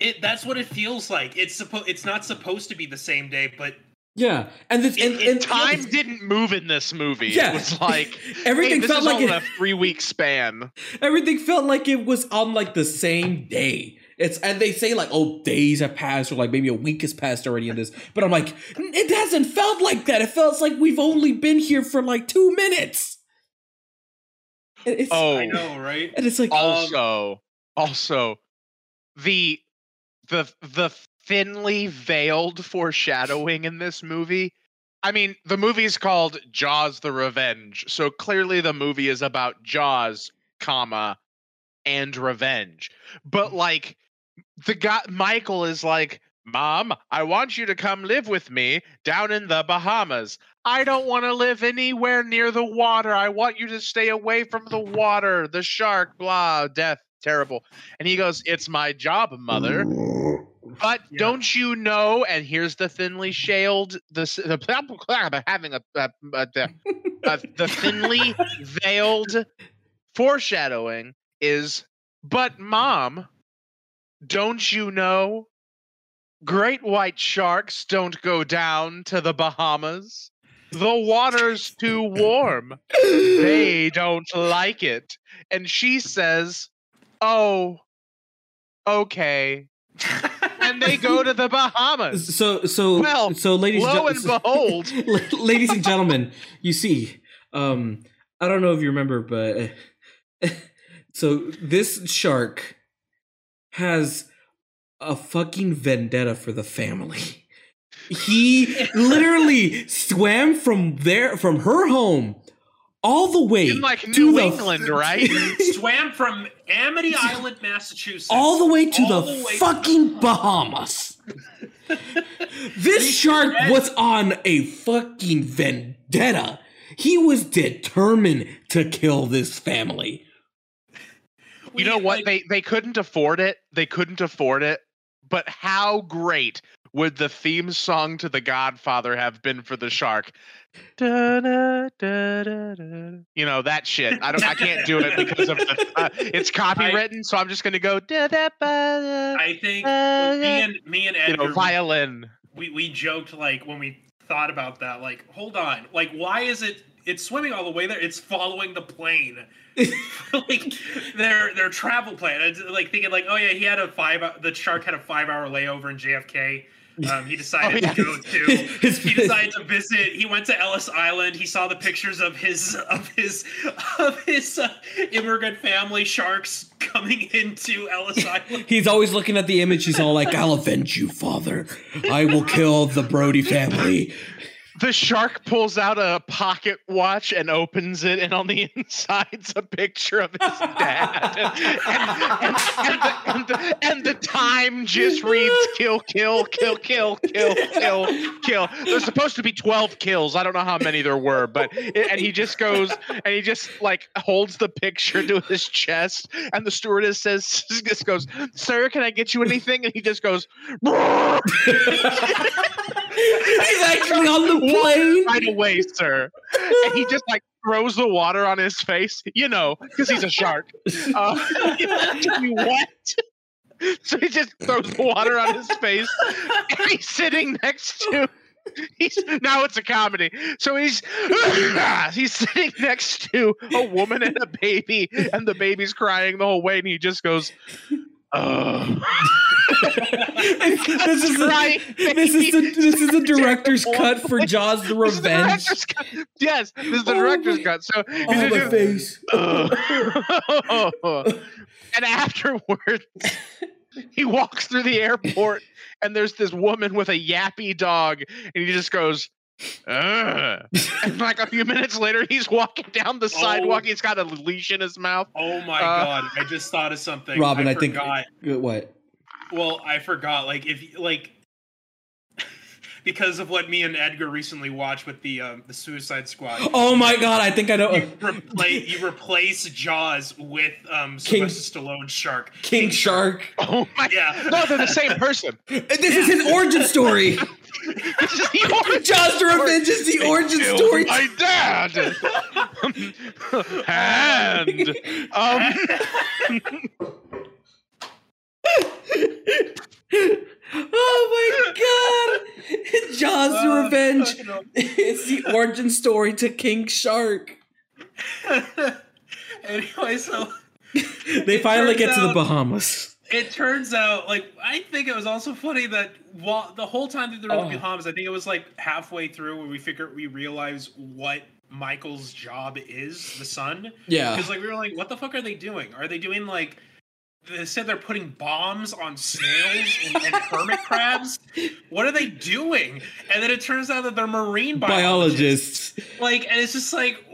It that's what it feels like. It's supposed it's not supposed to be the same day, but Yeah, and this and, It- and time didn't move in this movie. Yeah. It was like <laughs> everything hey, felt like it, a three week span. <laughs> everything felt like it was on like the same day. It's and they say like oh days have passed or like maybe a week has passed already in this, but I'm like it hasn't felt like that. It feels like we've only been here for like two minutes. It's, Oh, I know, right? and it's like also, um, also, the the the thinly veiled foreshadowing in this movie. I mean, the movie's called Jaws: The Revenge, so clearly the movie is about Jaws, comma, and revenge. But like, the guy Michael is like, "Mom, I want you to come live with me down in the Bahamas." I don't want to live anywhere near the water. I want you to stay away from the water, the shark, blah, death, terrible. And he goes, It's my job, mother. <laughs> But Yeah. don't you know? And here's the thinly shaled, the, the <laughs> having a, a, a, a- a- the thinly <laughs> veiled foreshadowing is, but mom, don't you know? Great white sharks don't go down to the Bahamas. The water's too warm. They <laughs> don't like it. And she says, Oh, okay. And they go to the Bahamas. <laughs> so so Well, so ladies Lo and and behold, <laughs> ladies and gentlemen, you see, um, I don't know if you remember, but so this shark has a fucking vendetta for the family. <laughs> He literally swam from there, from her home, all the way in like to New the- England, <laughs> right? Swam from Amity Island, Massachusetts. all the way to the, the way- fucking Bahamas. <laughs> this shark was on a fucking vendetta. He was determined to kill this family. You know what? They they couldn't afford it. They couldn't afford it. But how great would the theme song to The Godfather have been for the shark? Da, da, da. You know that shit. I don't. I can't do it because of the. <laughs> Uh, it's copywritten, so I'm just gonna go. Da, da, ba, da, I think Uh, me and me and you Edgar know, violin. we, we joked like when we thought about that, like, hold on, like why is it it's swimming all the way there? It's following the plane. <laughs> like their their travel plan. It's like thinking like, oh yeah, he had a five the shark had a five hour layover in JFK. Um, he <laughs> decided Oh, yeah. to go to <laughs> His- he decided to visit. He went to Ellis Island. He saw the pictures of his of his of his uh, immigrant family sharks coming into Ellis Island. He's always looking at the image. He's all like, I'll avenge you, father. I will kill the Brody family. The shark pulls out a pocket watch and opens it, and on the <laughs> inside's a picture of his dad. <laughs> and, and, and, the, and, the, and the time just reads kill, kill, kill, kill, kill, kill, kill. There's supposed to be 12 kills. I don't know how many there were, but and he just goes and he just like holds the picture to his chest, and the stewardess says, <laughs> "Just goes, sir, can I get you anything?" And he just goes. He's actually on the plane. right away, sir. And he just like throws the water on his face, you know, because he's a shark. Uh, <laughs> be. So he just throws the water on his face. And he's sitting next to. <laughs> He's now it's a comedy. So he's <laughs> he's sitting next to a woman and a baby, and the baby's crying the whole way, and he just goes, Um. <laughs> Ugh. this is a, this is a, this is a director's cut for Jaws: The This the Revenge. Yes, this is the Oh director's cut. So Oh, my face. Ugh. <laughs> and afterwards, he walks through the airport, and there's this woman with a yappy dog, and he just goes. Ugh. And like a few minutes later, he's walking down the sidewalk. He's got a leash in his mouth. Oh my Uh, god! I just thought of something. Robin, I, I, think forgot. what? Well, I forgot. Like if like <laughs> because of what me and Edgar recently watched with the um, the Suicide Squad. Oh my god! I think I know. You, replace, you replace Jaws with um, King- Sylvester Stallone's Shark. King Shark. Oh my! Yeah. No, they're the same person. <laughs> This is his origin story. <laughs> This is the origin Jaws: The Revenge is the origin story. My dad. and um, oh my god! Jaws: The Uh, Revenge. fucking It's the origin story to King Shark. <laughs> anyway, so They finally turns get to the Bahamas. It turns out, like, I think it was also funny that while the whole time that they were in Oh. the Bahamas, I think it was like halfway through when we figure we realize what Michael's job is, the son. Yeah. Because like we were like, what the fuck are they doing? Are they doing like? They said they're putting bombs on snails and, and hermit crabs. What are they doing? And then it turns out that they're marine biologists. Biologists. Like, and it's just like,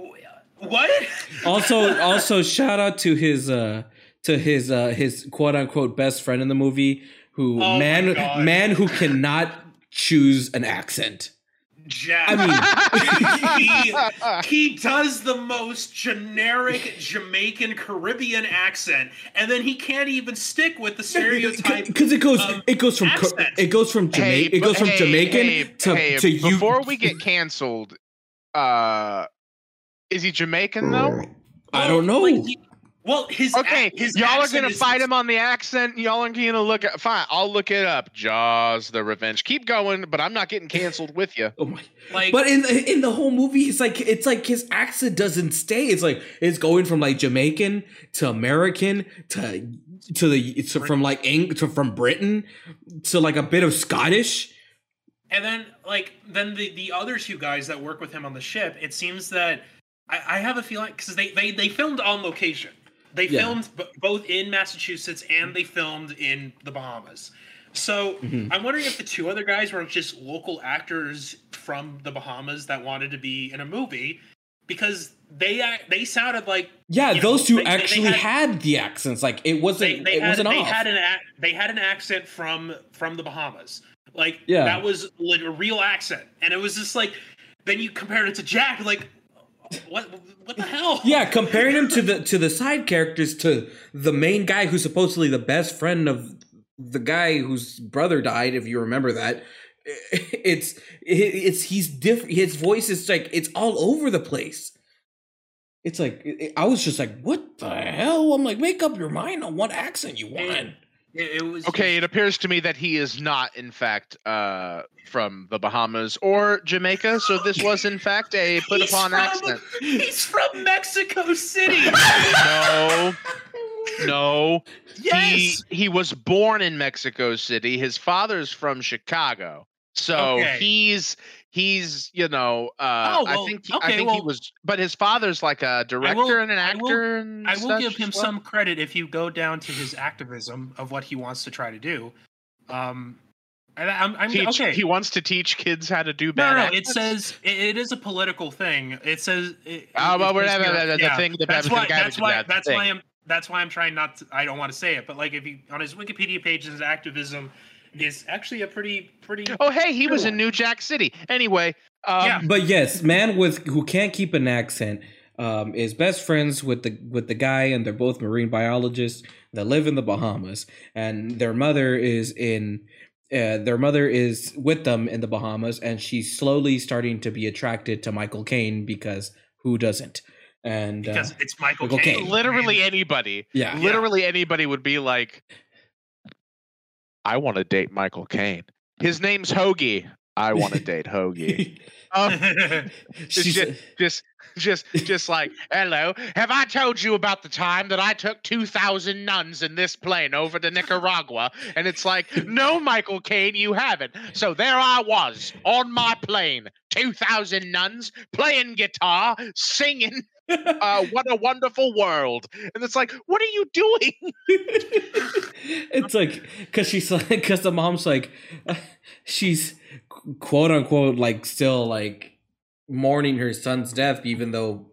what? Also, also shout out to his uh to his uh his quote unquote best friend in the movie who Oh man man who cannot choose an accent. Jack. I he, he does the most generic Jamaican Caribbean accent, and then he can't even stick with the stereotype. because it goes it goes from accent. it goes from hey, Jamaican it goes from hey, Jamaican hey, to hey, to you before we get canceled. Uh, is he Jamaican though? I don't know. Like, he- well, his Okay, ac- his y'all are gonna is- fight him on the accent. Y'all are gonna look at. Fine, I'll look it up. Jaws: The Revenge. Keep going, but I'm not getting canceled with you. <laughs> oh my Like, But in in the whole movie, it's like it's like his accent doesn't stay. It's like it's going from like Jamaican to American to to the to, from like Eng to from Britain to like a bit of Scottish. and then like then the the other two guys that work with him on the ship, it seems that I, I have a feeling because they, they they filmed on location. They Yeah. filmed b- both in Massachusetts and they filmed in the Bahamas. So Mhm. I'm wondering if the two other guys were just local actors from the Bahamas that wanted to be in a movie because they they sounded like Yeah, You know, those two they- they- they actually had- had, the accents. Like it wasn't they it had wasn't they off. had an they had an accent from from the Bahamas. Like Yeah. that was like a real accent, and it was just like then you compared it to Jack, like what what the hell? <laughs> yeah, comparing him to the to the side characters to the main guy who's supposedly the best friend of the guy whose brother died, if you remember that. <laughs> It's it's he's different. His voice is like it's all over the place. It's like I was just like, what the hell? I'm like, make up your mind on what accent you want. It, it was Okay, it appears to me that he is not, in fact, uh, from the Bahamas or Jamaica. So this was, in fact, a put <laughs> He's upon from- accent. He's from Mexico City. <laughs> No, no. yes. He he was born in Mexico City. His father's from Chicago. So Okay. he's he's you know uh Oh, I think I okay, think he was but his father's like a director and an I will- actor and I will give him well. some credit if you go down to his activism of what he wants to try to do. Um, I, I'm, I'm Teach, okay. He wants to teach kids how to do No, bad. no, it says it, it is a political thing. It says. It, Oh, well, we're here- the yeah, thing- the that's why. That's why. that That's thing. why I'm. That's why I'm trying not. To, I don't want to say it, but like if you on his Wikipedia page, his activism is actually a pretty pretty. Oh, hey, he was Cool. in New Jack City. Anyway, um, Yeah. But yes, man with who can't keep an accent um, is best friends with the with the guy, and they're both marine biologists that live in the Bahamas, and their mother is in. Uh, their mother is with them in the Bahamas, and she's slowly starting to be attracted to Michael Caine because who doesn't? And uh, because it's Michael Michael Caine. Caine. literally anybody, yeah, literally anybody would be like, I want to date Michael Caine. His name's Hoagie. I want to <laughs> date Hoagie. <laughs> Um, just, just just just like hello have i told you about the time that i took 2000 nuns in this plane over to nicaragua and it's like no michael caine you haven't so there i was on my plane 2000 nuns playing guitar singing uh, what a wonderful world and it's like what are you doing <laughs> it's like because she's like because the mom's like she's quote unquote like still like mourning her son's death, even though,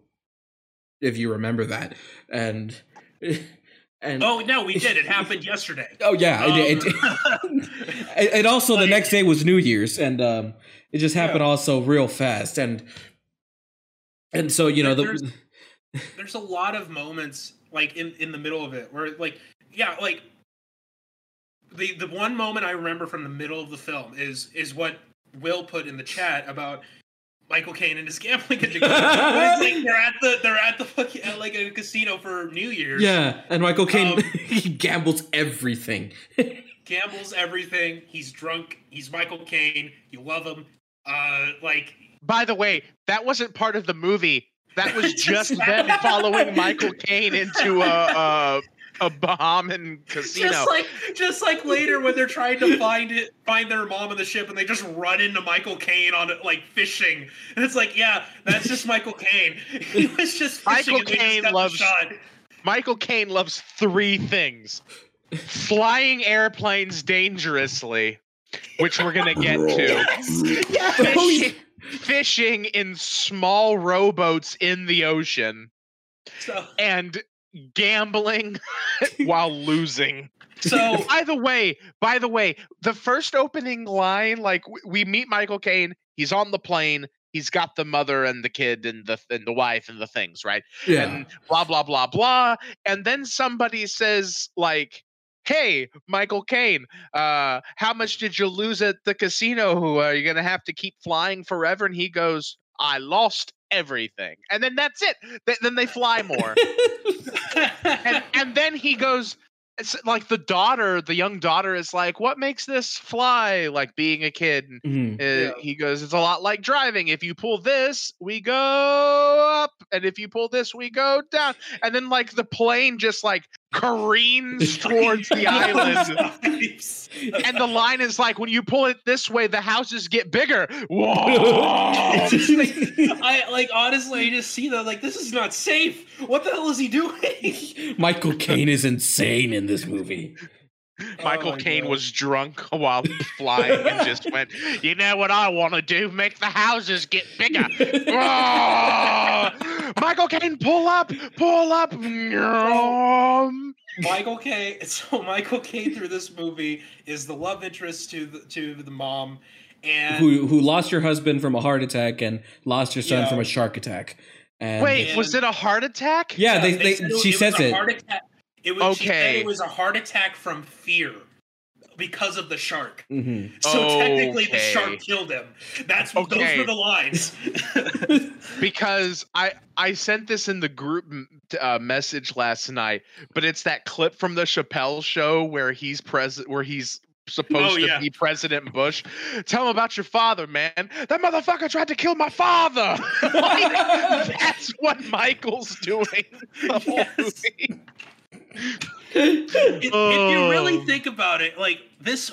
if you remember that, and and oh no, we did. It happened yesterday. Oh yeah, um, it, it, it, also the next day was New Year's, and um, it just happened yeah. also real fast, and and so you know the, there's, there's a lot of moments like in in the middle of it where like yeah like the the one moment I remember from the middle of the film is is what Will put in the chat about Michael Caine and his gambling addiction. <laughs> like they're at the they're at the fucking at like a casino for New Year's. Yeah, and Michael Caine um, <laughs> he gambles everything. <laughs> gambles everything. He's drunk. He's Michael Caine. You love him. Uh, like. By the way, that wasn't part of the movie. That was <laughs> just them following Michael Caine into a, a a Bahamian casino. Just like just like later when they're trying to find it find their mom on the ship and they just run into Michael Caine on like fishing. And it's like, yeah, that's just Michael Caine. <laughs> He was just Michael Caine loves Michael Caine loves three things. Flying airplanes dangerously, which we're gonna get to. Yes. yes. Fishing, fishing in small rowboats in the ocean. So. And gambling <laughs> while losing. So, by the way, by the way, the first opening line, like we meet Michael Caine, he's on the plane, he's got the mother and the kid and the and the wife and the things, right? Yeah. And blah blah blah blah, and then somebody says like. Hey, Michael Caine, uh, how much did you lose at the casino? Who are you going to have to keep flying forever? And he goes, I lost everything. And then that's it. Th- then they fly more. and, <laughs> and then he goes, it's like the daughter, the young daughter is like, "What makes this fly?" Like being a kid. Mm-hmm. Uh, yeah. He goes, "It's a lot like driving. If you pull this, we go up, and if you pull this, we go down." And then like the plane just like careens <laughs> towards the island. and the line is like, when you pull it this way, the houses get bigger. Whoa! like, <laughs> I like honestly, I just see that like this is not safe. What the hell is he doing? <laughs> Michael Caine is insane in this movie. Oh Michael oh Caine was drunk while flying and just went, You know what I want to do? Make the houses get bigger. oh! Michael Caine, pull up, pull up. Michael Caine. So Michael Caine through this movie is the love interest to the to the mom, and who who lost your husband from a heart attack and lost your son yeah. from a shark attack. And Wait, was it a heart attack? Yeah, they, they, they she says it. It was okay. it was a heart attack from fear because of the shark. Mm-hmm. So okay. technically, the shark killed him. That's okay. those were the lines. <laughs> because I I sent this in the group uh, message last night, but it's that clip from the Chappelle show where he's present, where he's supposed oh, yeah. to be President Bush. Tell him about your father, man. That motherfucker tried to kill my father. <laughs> like, <laughs> that's what Michael's doing the whole yes. movie if, if you really oh. think about it, like this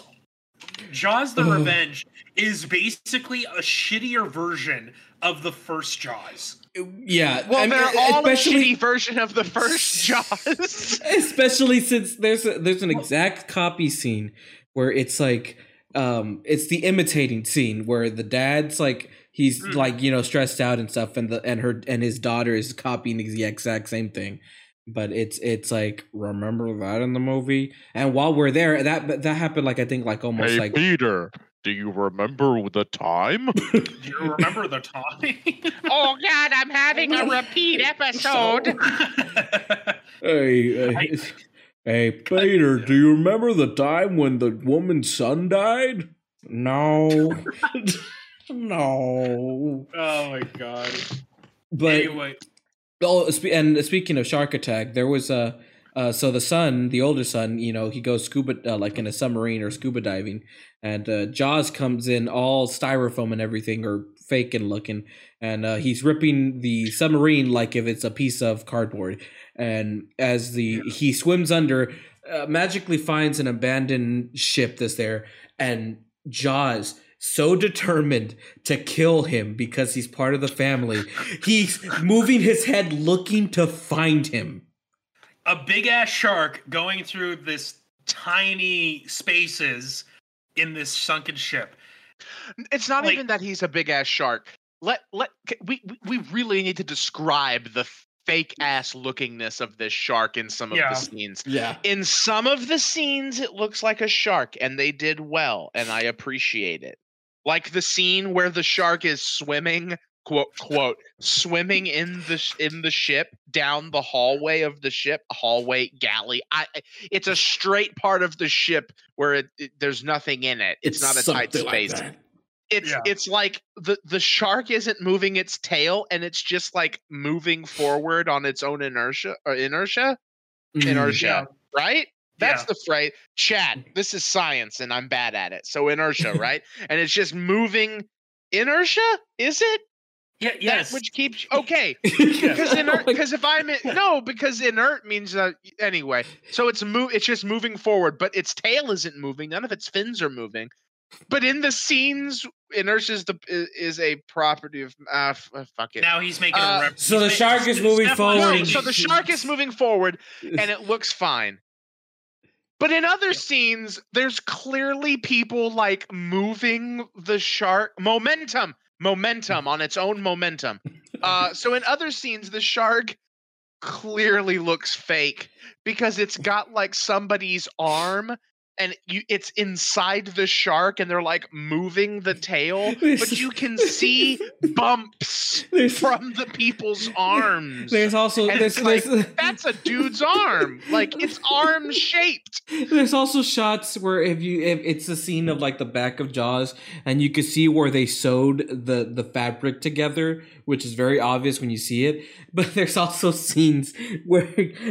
Jaws the Revenge is basically a shittier version of the first Jaws. Yeah, well, I mean, they're all a shitty version of the first Jaws. <laughs> especially since there's a, there's an exact copy scene where it's like um it's the imitating scene where the dad's like he's mm. like you know stressed out and stuff and the and her and his daughter is copying the exact same thing but it's it's like remember that in the movie? And while we're there that that happened like i think like almost hey, like peter do you remember the time? <laughs> Do you remember the time? <laughs> Oh god i'm having a repeat <laughs> episode. Hey, hey, hey peter do you remember the time when the woman's son died? No. No. Oh my god. But anyway Oh, and speaking of shark attack, there was a uh, so the son, the older son, you know, he goes scuba uh, like in a submarine or scuba diving, and uh, Jaws comes in all styrofoam and everything, or fake and looking, and uh, he's ripping the submarine like if it's a piece of cardboard. And as the he swims under, uh, magically finds an abandoned ship that's there, and Jaws so determined to kill him because he's part of the family. He's moving his head looking to find him. A big ass shark going through this tiny spaces in this sunken ship. It's not Like- even that he's a big ass shark. Let let we we- we really need to describe the fake ass lookingness of this shark in some of Yeah. the scenes. Yeah. In some of the scenes, it looks like a shark, and they did well, and I appreciate it. Like the scene where the shark is swimming, quote quote, swimming in the sh- in the ship down the hallway of the ship, hallway galley. I, I- it's a straight part of the ship where it, it- there's nothing in it. It's, not a tight something like space. it's Yeah. it's like the the shark isn't moving its tail, and it's just like moving forward on its own inertia or inertia Mm. inertia, right? That's Yeah. the phrase. Chat. This is science, and I'm bad at it. So inertia, <laughs> right? and it's just moving. Inertia is it? Yeah, That yes. which keeps <laughs> okay. Because Because inert. Because if I'm in, no, because inert means that anyway. So it's move. It's just moving forward, but its tail isn't moving. None of its fins are moving. But in the scenes, inertia is the is a property of ah uh, fuck it. now he's making Uh, a rep- so the shark is moving forward. No, so the shark is <laughs> moving forward and it looks fine. But in other scenes, there's clearly people like moving the shark momentum, momentum on its own momentum. <laughs> Uh, so in other scenes, the shark clearly looks fake because it's got like somebody's arm and you it's inside the shark and they're like moving the tail <laughs> but you can <laughs> see bumps from the people's arms There's also And there's, like, there's, <laughs> that's a dude's arm. Like it's arm shaped. there's also shots where if you if it's a scene of like the back of Jaws and you can see where they sewed the the fabric together, which is very obvious when you see it. But there's also scenes where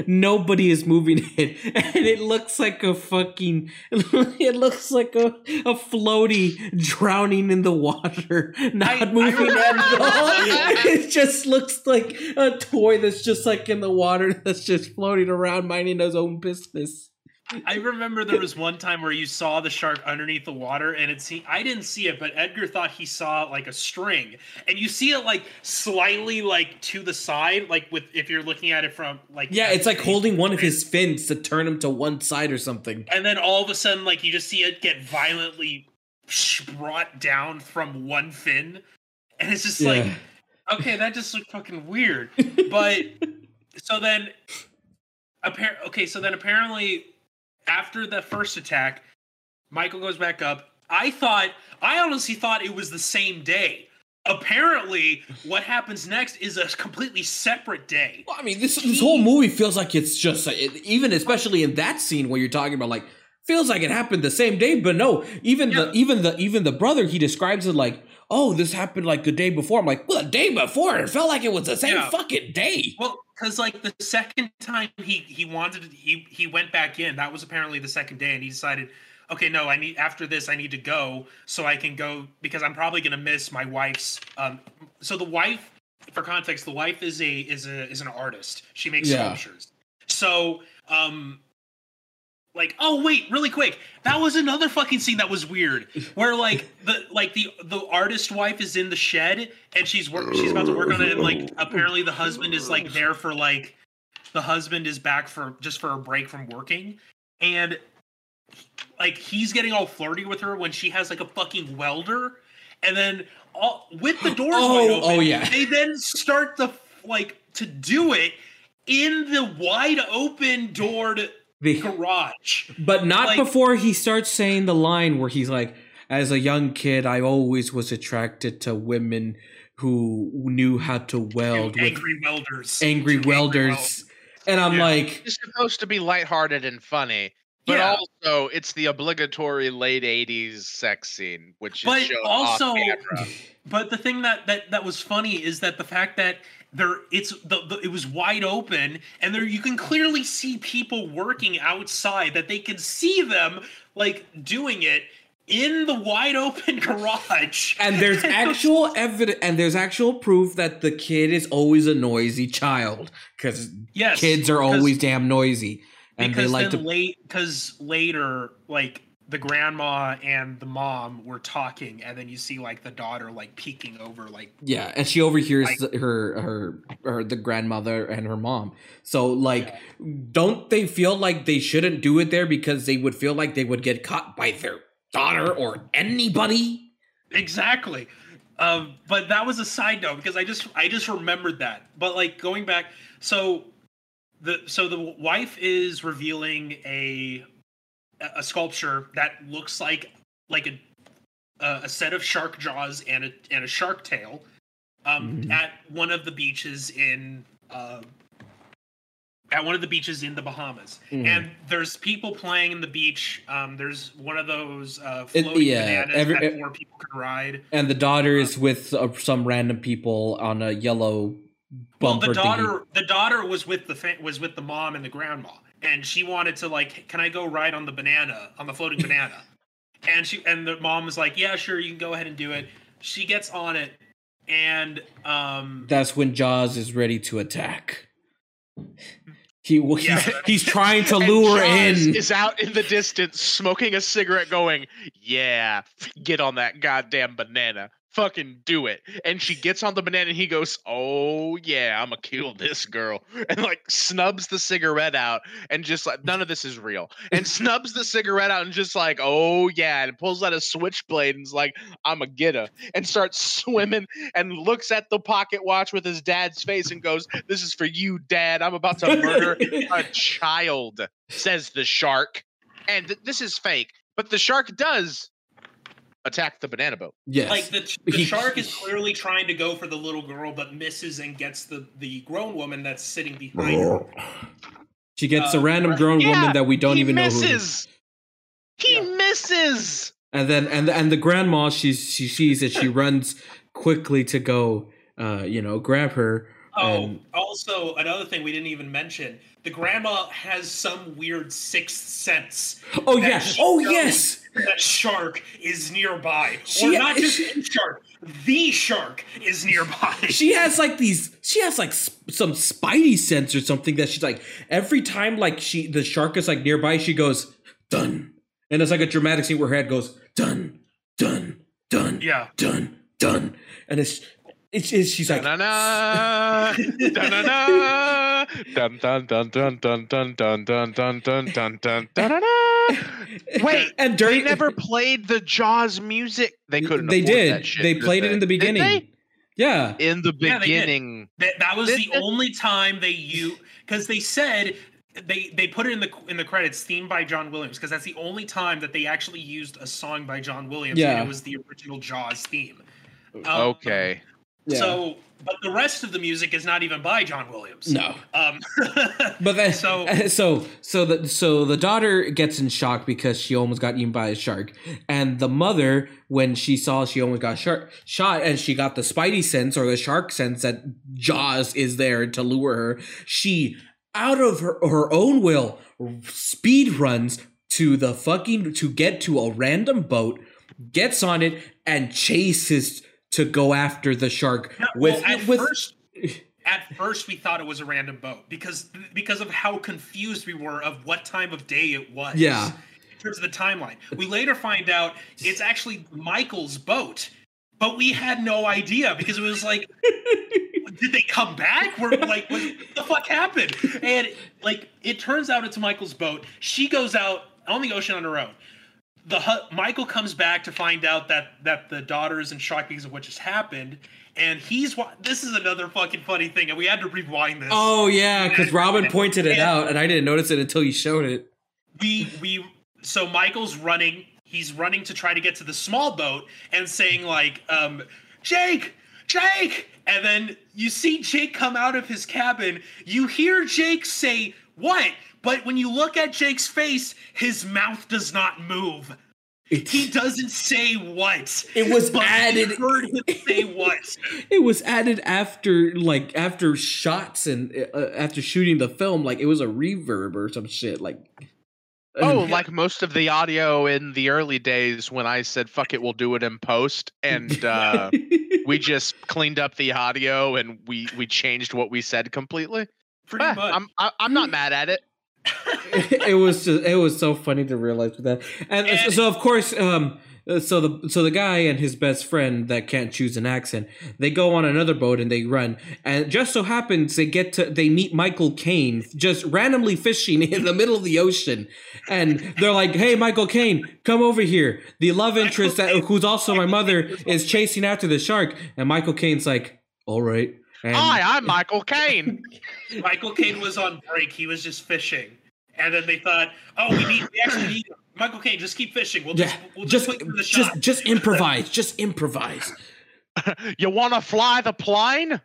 nobody is moving it, and it looks like a fucking <laughs> it looks like a a floaty drowning in the water, <laughs> not I- I moving at all. <laughs> it just looks like a toy that's just like in the water that's just floating around minding his own business. I remember there was one time where you saw the shark underneath the water, and it see I didn't see it, but Edgar thought he saw like a string, and you see it like slightly like to the side, like with if you're looking at it from like Yeah, it's like holding one of his fins to turn him to one side or something. and then all of a sudden like you just see it get violently brought down from one fin, and it's just like okay, that just looked fucking weird. <laughs> But so then, appar- okay, so then apparently after the first attack, Michael goes back up. I thought, I honestly thought it was the same day. Apparently, what happens next is a completely separate day. Well, I mean, this this whole movie feels like it's just it- even especially in that scene where you're talking about like feels like it happened the same day, but no, even Yeah. the even the even the brother he describes it like, oh, this happened like the day before. I'm like, well, the day before it felt like it was the same Yeah. fucking day. Well, because like the second time he he wanted to, he he went back in. That was apparently the second day, and he decided, okay, no, I need after this, I need to go so I can go because I'm probably gonna miss my wife's. Um, so the wife, for context, the wife is a is a is an artist. She makes Yeah. sculptures. So um. Like oh wait really quick. That was another fucking scene that was weird where like the like the the artist wife is in the shed and she's work she's about to work on it and like apparently the husband is like there for like the husband is back for just for a break from working. And like he's getting all flirty with her when she has like a fucking welder. And then all with the doors Oh, wide oh, open oh, yeah. they then start the like to do it in the wide open doored The- garage but not like- before he starts saying the line where he's like, as a young kid, I always was attracted to women who knew how to weld with angry welders angry To welders. And I'm Yeah. like, It's supposed to be lighthearted and funny, but Yeah. also it's the obligatory late '80s sex scene, which is But shown also- off camera. <laughs> But the thing that that that was funny is that the fact that there it's the, the it was wide open and there you can clearly see people working outside that they can see them like doing it in the wide open <laughs> garage. And there's <laughs> actual evidence, and there's actual proof that the kid is always a noisy child because yes, kids are always damn noisy, and they like to. late because later like the grandma and the mom were talking and then you see like the daughter like peeking over like Yeah, and she overhears Like- her her her the grandmother and her mom. So like, don't they feel like they shouldn't do it there because they would feel like they would get caught by their daughter or anybody? exactly um but that was a side note because i just i just remembered that but like going back so the so the wife is revealing a a sculpture that looks like like a a set of shark jaws and a and a shark tail um Mhm. at one of the beaches in uh at one of the beaches in the Bahamas, Mhm. and there's people playing in the beach. Um, there's one of those uh, It- yeah, bananas every- that four people can ride. And the daughter is with uh, some random people on a yellow Well, bumper the thingy. daughter, the daughter was with the fa- was with the mom and the grandma, and she wanted to like, can I go ride on the banana on the floating <laughs> banana? And she and the mom was like, yeah, sure, you can go ahead and do it. She gets on it, and um, That's when Jaws is ready to attack. He he's, Yeah. he's trying to <laughs> lure Jaws in. Is out in the distance smoking a cigarette, going, "Yeah, get on that goddamn banana, fucking do it." And she gets on the banana, and he goes, "Oh yeah, I'm gonna kill this girl," <laughs> and like snubs the cigarette out, and just like none of this is real, and <laughs> snubs the cigarette out, and just like, "Oh yeah," and pulls out a switchblade, and is like, "I'm gonna get her," and starts <laughs> swimming, and looks at the pocket watch with his dad's face, and goes, "This is for you, Dad. I'm about to murder." a child, says the shark. And th- this is fake, but the shark does attack the banana boat. yes. like the, the shark is <laughs> clearly trying to go for the little girl, but misses and gets the the grown woman that's sitting behind her. she gets a uh, random grown Yeah, woman that we don't he even know who. it is. misses. He Yeah. misses. And then and and the grandma she's she sees it. She runs quickly to go, uh, you know, grab her. Oh, And- also another thing we didn't even mention: the grandma has some weird sixth sense. Oh yes! Oh yes. that shark is nearby, She- or not just she- shark, the shark is nearby. <laughs> She has like these. She has like s- some spidey sense or something that she's like every time like she the shark is like nearby, she goes done, and it's like a dramatic scene where her head goes done, done, done, yeah, done, done, and it's it's, it's she's like Da-na-na, da-na-na, dun dun dun dun dun dun dun dun dun dun dun dun da-na-na. Wait, and They never played the Jaws music. They couldn't. They did. That shit, they did played it in the Did they? beginning. Yeah. In the Yeah, beginning. that, that was Did the they- only time they you because they said they they put it in the in the credits theme by John Williams because that's the only time that they actually used a song by John Williams Yeah. and it was the original Jaws theme. Um, Okay. Yeah. So, but the rest of the music is not even by John Williams. no. Um, <laughs> But then, So- so <laughs> so so the so the daughter gets in shock because she almost got eaten by a shark, and the mother, when she saw she almost got shark shot, and she got the spidey sense or the shark sense that Jaws is there to lure her, she out of her, her own will speed runs to the fucking to get to a random boat, gets on it, and chases to go after the shark with well, at with first, at first we thought it was a random boat because because of how confused we were of what time of day it was. Yeah. In terms of the timeline, we later find out it's actually Michael's boat, but we had no idea because it was like, <laughs> did they come back? We're like, what the fuck happened? And like, it turns out it's Michael's boat. She goes out on the ocean on her own the hu- Michael comes back to find out that that the daughter is in shock because of what just happened, and he's wa- this is another fucking funny thing, and we had to rewind this. Oh yeah, because Robin pointed it out, and I didn't notice it until you showed it. we we so Michael's running, he's running to try to get to the small boat and saying like, um, Jake, Jake, and then you see Jake come out of his cabin. You hear Jake say what? But when you look at Jake's face, his mouth does not move. He doesn't say what. It was but added- We heard him say what. <laughs> It was added after, like, after shots and uh, after shooting the film. Like, it was a reverb or some shit. Like, Oh, like most of the audio in the early days when I said "fuck it," we'll do it in post, and <laughs> uh, we <laughs> just cleaned up the audio and we we changed what we said completely. Pretty Eh, much. I'm I, I'm not mad at it. <laughs> it was just it was so funny to realize that. And, And- so of course um so the so the guy and his best friend that can't choose an accent they go on another boat and they run. And it just so happens they get to they meet michael Caine just randomly fishing in the middle of the ocean. And they're like hey michael Caine come over here. The love interest that who's also my mother is <laughs> chasing after the shark. And michael Caine's like all right. And Hi, I'm Michael Caine. <laughs> Michael Caine was on break. He was just fishing, and then they thought, "Oh, we need. We actually need. Michael Caine. Just keep fishing. We'll just. yeah, We'll just, just wait for the just shot." just improvise just improvise <laughs> you want to fly the plane?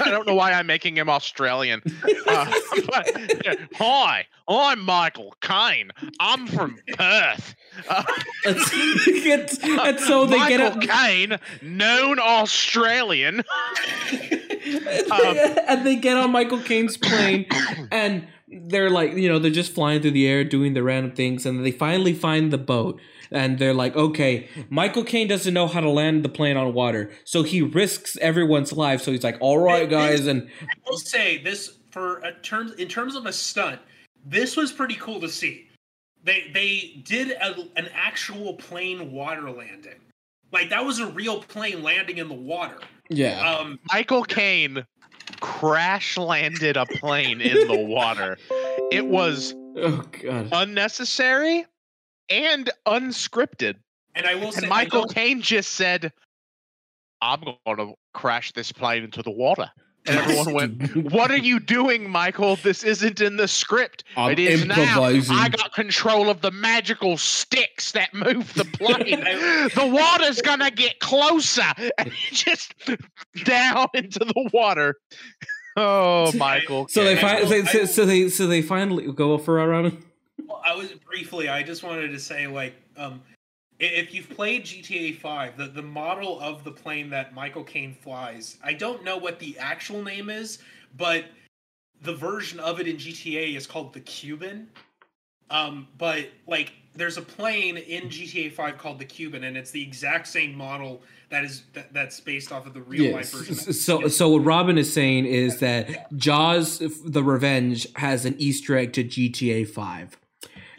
I don't know why I'm making him Australian. <laughs> Uh, but, yeah, hi, I'm Michael Caine. I'm from Perth. Uh, and, it's- <laughs> and so they get Michael out Caine, known Australian. and they get on Michael Caine's plane and they're like, you know, they're just flying through the air doing the random things and they finally find the boat and they're like, okay, Michael Caine doesn't know how to land the plane on water. So he risks everyone's life. So he's like, all right, guys. And I will say this for a terms in terms of a stunt. This was pretty cool to see. They they did a, an actual plane water landing. Like that was a real plane landing in the water. yeah. Um, Michael Caine crash landed a plane in the water. It was Oh, God. unnecessary and unscripted. and I will say, And I Michael don't- Caine just said, I'm going to crash this plane into the water. And everyone went, What are you doing, Michael? This isn't in the script. I'm it is improvising. now. I got control of the magical sticks that move the <laughs> plane. the water's gonna get closer. <laughs> And just down into the water. Oh, <laughs> Michael. So they Caine. find so, so, so they so they finally go for a round. Well, I was briefly. I just wanted to say, like, um, i- if you've played GTA Five, the the model of the plane that Michael Caine flies, I don't know what the actual name is, but the version of it in GTA is called the Cuban. Um, but like, there's a plane in GTA Five called the Cuban, and it's the exact same model that is that, that's based off of the real life version. Yes. So, so what Robin is saying is that Jaws: The Revenge has an Easter egg to GTA Five,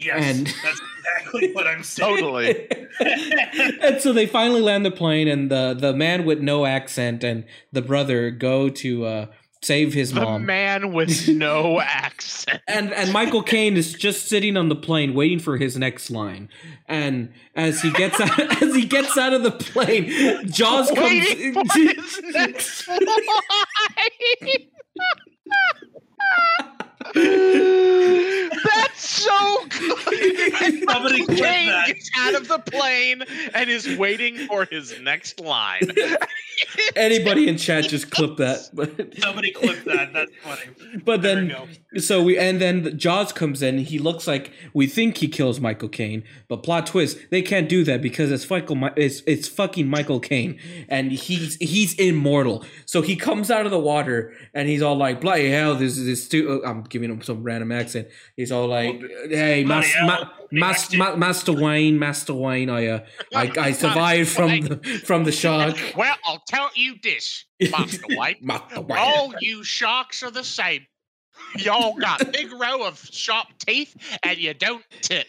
yes, and- that's exactly what I'm saying. Totally. <laughs> <laughs> and so they finally land the plane, and the the man with no accent and the brother go to uh, save his mom. The mom. man with <laughs> no accent. and and Michael Caine is just sitting on the plane waiting for his next line. And as he gets out, as he gets out of the plane, Jaws Waiting for comes. his next line. That's so good. <laughs> Somebody Kane that. gets out of the plane and is waiting for his next line. <laughs> Anybody in chat just clip that. But <laughs> Somebody clip that. That's funny. but then we so we and then Jaws comes in. He looks like we think he kills Michael Caine, but plot twist, they can't do that because it's Michael. It's it's fucking Michael Caine, and he's he's immortal. So he comes out of the water and he's all like, "Bloody hell, this is this." Stu-. I'm giving him some random accent. He's all like, "Hey, mas- ma- mas- ma- Master Wayne, Master Wayne, I uh, I, I survived from the from the shark." <laughs> Well, I'll tell you this, Master <laughs> White. Master Wayne. All you sharks are the same. Y'all got <laughs> big row of sharp teeth and you don't tip.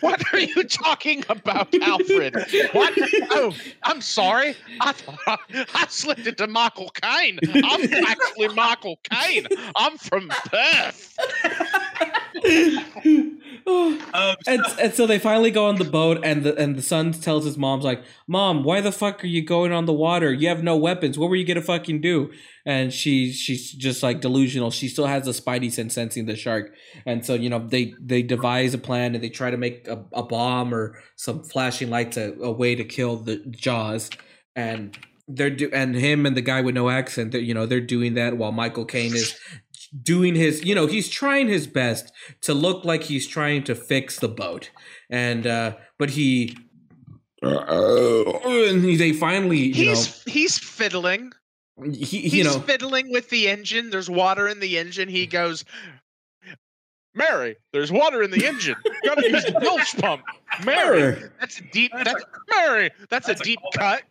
What are you talking about, Alfred? What? Oh, I'm sorry. I thought I, I slipped into Michael Caine. I'm actually Michael Caine. I'm from Perth. Um, <laughs> and, and so they finally go on the boat and the and the son tells his mom's like mom why the fuck are you going on the water? You have no weapons. What were you gonna fucking do? And she she's just like delusional. She still has a spidey sense sensing the shark. And so you know they they devise a plan and they try to make a, a bomb or some flashing lights a, a way to kill the jaws. And they're do and him and the guy with no accent you know they're doing that while michael caine is doing his you know he's trying his best to look like he's trying to fix the boat and uh but he and they finally you He's he's fiddling. know he, He's you know fiddling with the engine. There's water in the engine. He goes, Mary, there's water in the engine. You Gotta use the bilge pump. Mary. That's a deep. That's That's, Mary. That's, that's a a deep callback.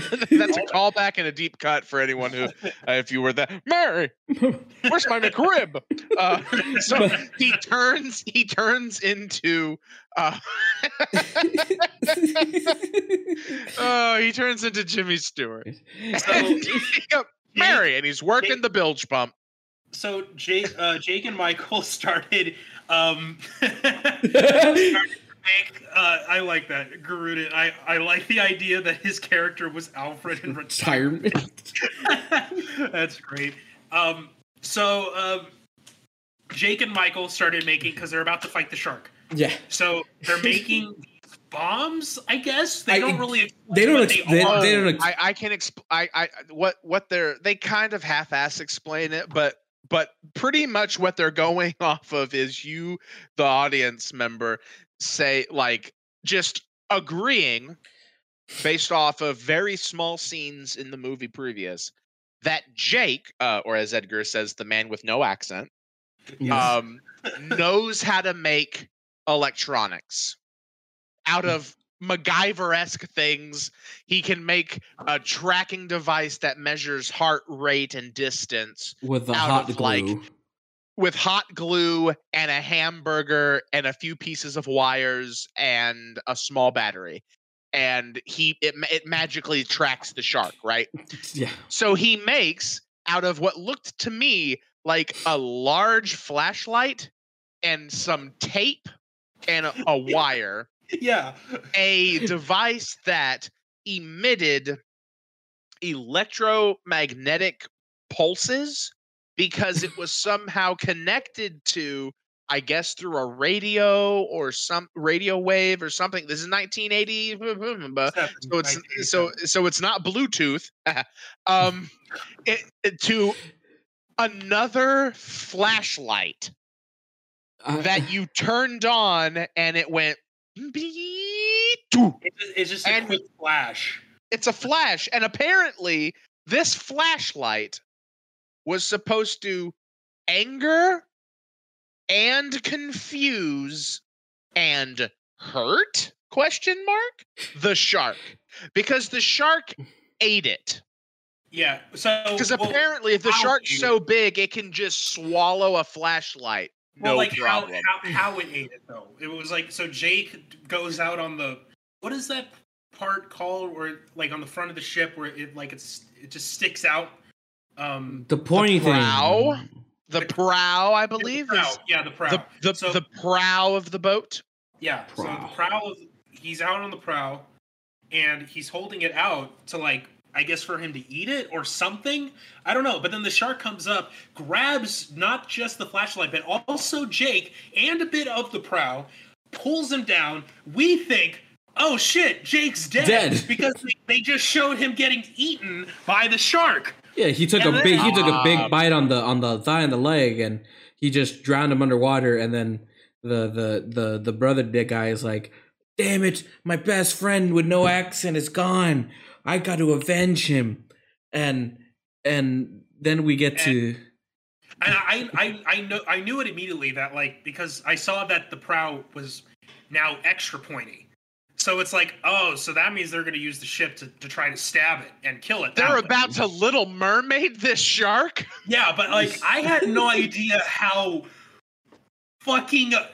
cut. <laughs> that's a callback and a deep cut for anyone who, uh, if you were that Mary. Where's my McRib? Uh, <laughs> so he turns. He turns into. Uh, <laughs> oh, he turns into Jimmy Stewart. And he go, Mary, and he's working the bilge pump. So Jake, uh, Jake and Michael <laughs> started. Um, <laughs> started make, uh, I like that Garruden. I I like the idea that his character was Alfred in retirement. Retirement. <laughs> That's great. Um, so um, Jake and Michael started making because they're about to fight the shark. Yeah. So they're making bombs. I guess they I- don't really. they don't ex- they- are. they don't ex- I, I can exp- I, I what what they're they kind of half-ass explain it, but but pretty much what they're going <laughs> off of is you, the audience member, say like just agreeing based off of very small scenes in the movie previous that Jake, uh, or as Edgar says, the man with no accent, Yes. um, knows how to make electronics out of MacGyver-esque things. He can make a tracking device that measures heart rate and distance with the hot of, glue. like, with hot glue and a hamburger and a few pieces of wires and a small battery. And he it, it magically tracks the shark, right? yeah. So he makes out of what looked to me like a large flashlight and some tape and a, a wire, Yeah. a device that emitted electromagnetic pulses because it was somehow connected to I guess through a radio or some radio wave or something. This is 1980, <laughs> so it's so so it's not Bluetooth. <laughs> <laughs> um, it, it- to another flashlight Uh, that you turned on and it went. It's just, a quick flash. It's a flash, and apparently this flashlight was supposed to anger and confuse and hurt question mark the shark because the shark ate it Yeah. So because apparently if the shark's so big it can just swallow a flashlight well, no like problem How, how how it ate it though. It was like so Jake goes out on the what is that part called where like on the front of the ship where it like it's it just sticks out. Um, the pointy thing. prow? the The- prow i the believe prow. is Yeah, the prow. the, the, So- the prow of the boat Yeah. So the Prow. prow, of, he's out on the prow, and he's holding it out to like, I guess for him to eat it or something. I don't know. But then the shark comes up, grabs not just the flashlight, but also Jake and a bit of the prow, pulls him down. We think. Oh shit! Jake's dead, Dead. <laughs> because they, they just showed him getting eaten by the shark. Yeah, he took And a big he took a big Ah. bite on the on the thigh and the leg, and he just drowned him underwater. And then the the the the brother dead guy is like, "Damn it, my best friend with no accent is gone. I got to avenge him." And and then we get to And I, I, I know, I knew it immediately that like because I saw that the prow was now extra pointy. So it's like, oh, so that means they're going to use the ship to, to try to stab it and kill it. they're way. about to little mermaid this shark Yeah, but like I had no <laughs> idea how fucking. uh,